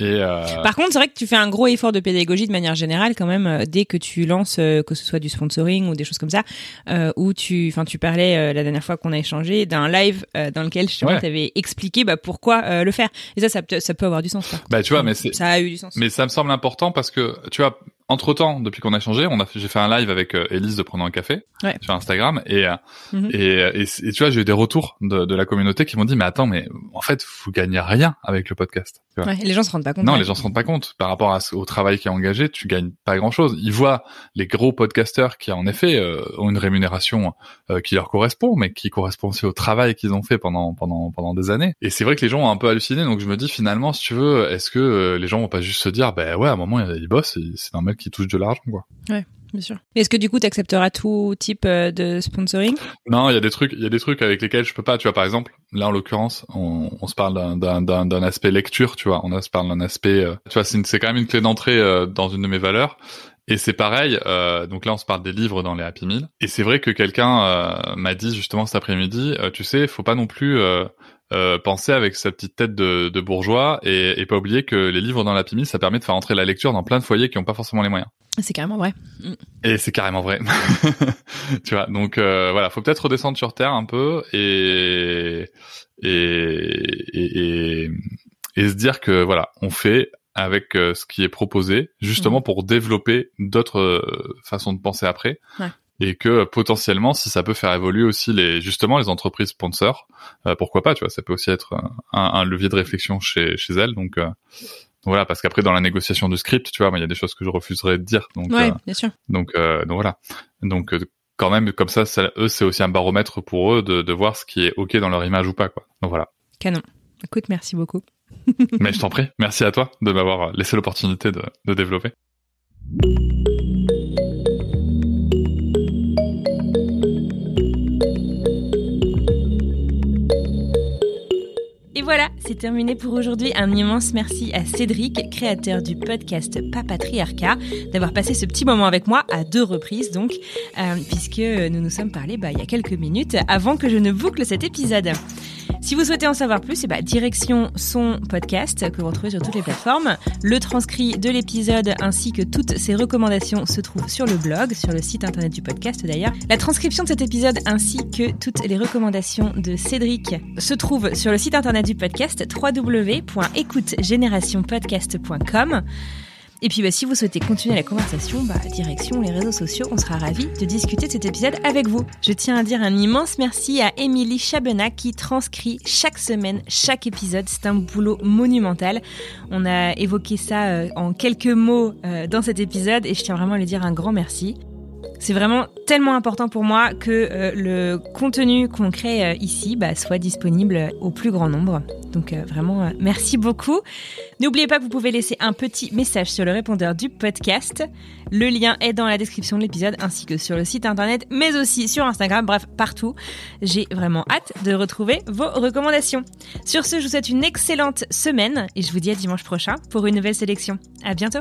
S5: Et euh...
S3: Par contre, c'est vrai que tu fais un gros effort de pédagogie de manière générale quand même euh, dès que tu lances, euh, que ce soit du sponsoring ou des choses comme ça, euh, où tu, enfin, tu parlais euh, la dernière fois qu'on a échangé d'un live dans lequel je ouais. t'avais expliqué bah, pourquoi le faire. Et ça, ça, ça peut avoir du sens.
S5: Bah, tu vois, mais
S3: ça a eu du sens.
S5: Mais ça me semble important parce que tu vois, entre temps, depuis qu'on a changé, on a j'ai fait un live avec euh, Elise de prendre un café ouais. sur Instagram et, euh, mm -hmm. et, et, et, tu vois, j'ai eu des retours de, de la communauté qui m'ont dit mais attends mais en fait vous gagnez rien avec le podcast.
S3: Tu vois. Ouais, les gens se rendent pas compte.
S5: Non, les gens se rendent pas compte par rapport à, au travail qui est engagé, tu gagnes pas grand chose. Ils voient les gros podcasteurs qui en effet euh, ont une rémunération euh, qui leur correspond, mais qui correspond aussi au travail qu'ils ont fait pendant pendant pendant des années. Et c'est vrai que les gens ont un peu halluciné, donc je me dis finalement si tu veux, est-ce que euh, les gens vont pas juste se dire ben ouais à un moment ils bossent, c'est qui touche de l'argent, quoi.
S3: Ouais. Bien sûr. Est-ce que du coup, tu accepteras tout type euh, de sponsoring?
S5: Non, il y a des trucs, il y a des trucs avec lesquels je peux pas. Tu vois, par exemple, là en l'occurrence, on, on se parle d'un aspect lecture, tu vois. On se parle d'un aspect, euh, tu vois, c'est quand même une clé d'entrée euh, dans une de mes valeurs. Et c'est pareil. Euh, donc là, on se parle des livres dans les Happy Meal. Et c'est vrai que quelqu'un euh, m'a dit justement cet après-midi, tu sais, faut pas non plus euh, penser avec sa petite tête de, de bourgeois et, et, pas oublier que les livres dans la PIMI, ça permet de faire entrer la lecture dans plein de foyers qui n'ont pas forcément les moyens.
S3: C'est carrément vrai.
S5: Mm. Et c'est carrément vrai. tu vois, donc euh, voilà, faut peut-être redescendre sur terre un peu et et, et, et se dire que voilà, on fait avec euh, ce qui est proposé, justement mmh. pour développer d'autres euh, façons de penser après. Ouais. Et que potentiellement, si ça peut faire évoluer aussi les justement les entreprises sponsors, pourquoi pas, tu vois, ça peut aussi être un, un levier de réflexion chez chez elles. Donc voilà, parce qu'après dans la négociation du script, tu vois, il y a des choses que je refuserais de dire. Donc,
S3: ouais, bien sûr.
S5: Donc, donc voilà. Donc quand même, comme ça, eux, c'est aussi un baromètre pour eux de, de voir ce qui est ok dans leur image ou pas, quoi. Donc voilà.
S3: Canon. Écoute, merci beaucoup.
S5: Mais je t'en prie. Merci à toi de m'avoir laissé l'opportunité de, de développer.
S3: Voilà, c'est terminé pour aujourd'hui. Un immense merci à Cédric, créateur du podcast Papatriarcat, d'avoir passé ce petit moment avec moi à deux reprises, donc, euh, puisque nous nous sommes parlé bah, il y a quelques minutes avant que je ne boucle cet épisode. Si vous souhaitez en savoir plus, eh ben, direction son podcast que vous retrouvez sur toutes les plateformes. Le transcrit de l'épisode ainsi que toutes ses recommandations se trouvent sur le blog, sur le site internet du podcast d'ailleurs. La transcription de cet épisode ainsi que toutes les recommandations de Cédric se trouvent sur le site internet du podcast www.écoutegénérationpodcast.com. Et puis bah, si vous souhaitez continuer la conversation, bah, direction les réseaux sociaux, on sera ravis de discuter de cet épisode avec vous. Je tiens à dire un immense merci à Émilie Chabenac qui transcrit chaque semaine chaque épisode. C'est un boulot monumental. On a évoqué ça euh, en quelques mots euh, dans cet épisode et je tiens vraiment à lui dire un grand merci. C'est vraiment tellement important pour moi que euh, le contenu qu'on crée euh, ici bah, soit disponible au plus grand nombre. Donc euh, vraiment, merci beaucoup. N'oubliez pas que vous pouvez laisser un petit message sur le répondeur du podcast. Le lien est dans la description de l'épisode ainsi que sur le site internet, mais aussi sur Instagram, bref, partout. J'ai vraiment hâte de retrouver vos recommandations. Sur ce, je vous souhaite une excellente semaine et je vous dis à dimanche prochain pour une nouvelle sélection. À bientôt!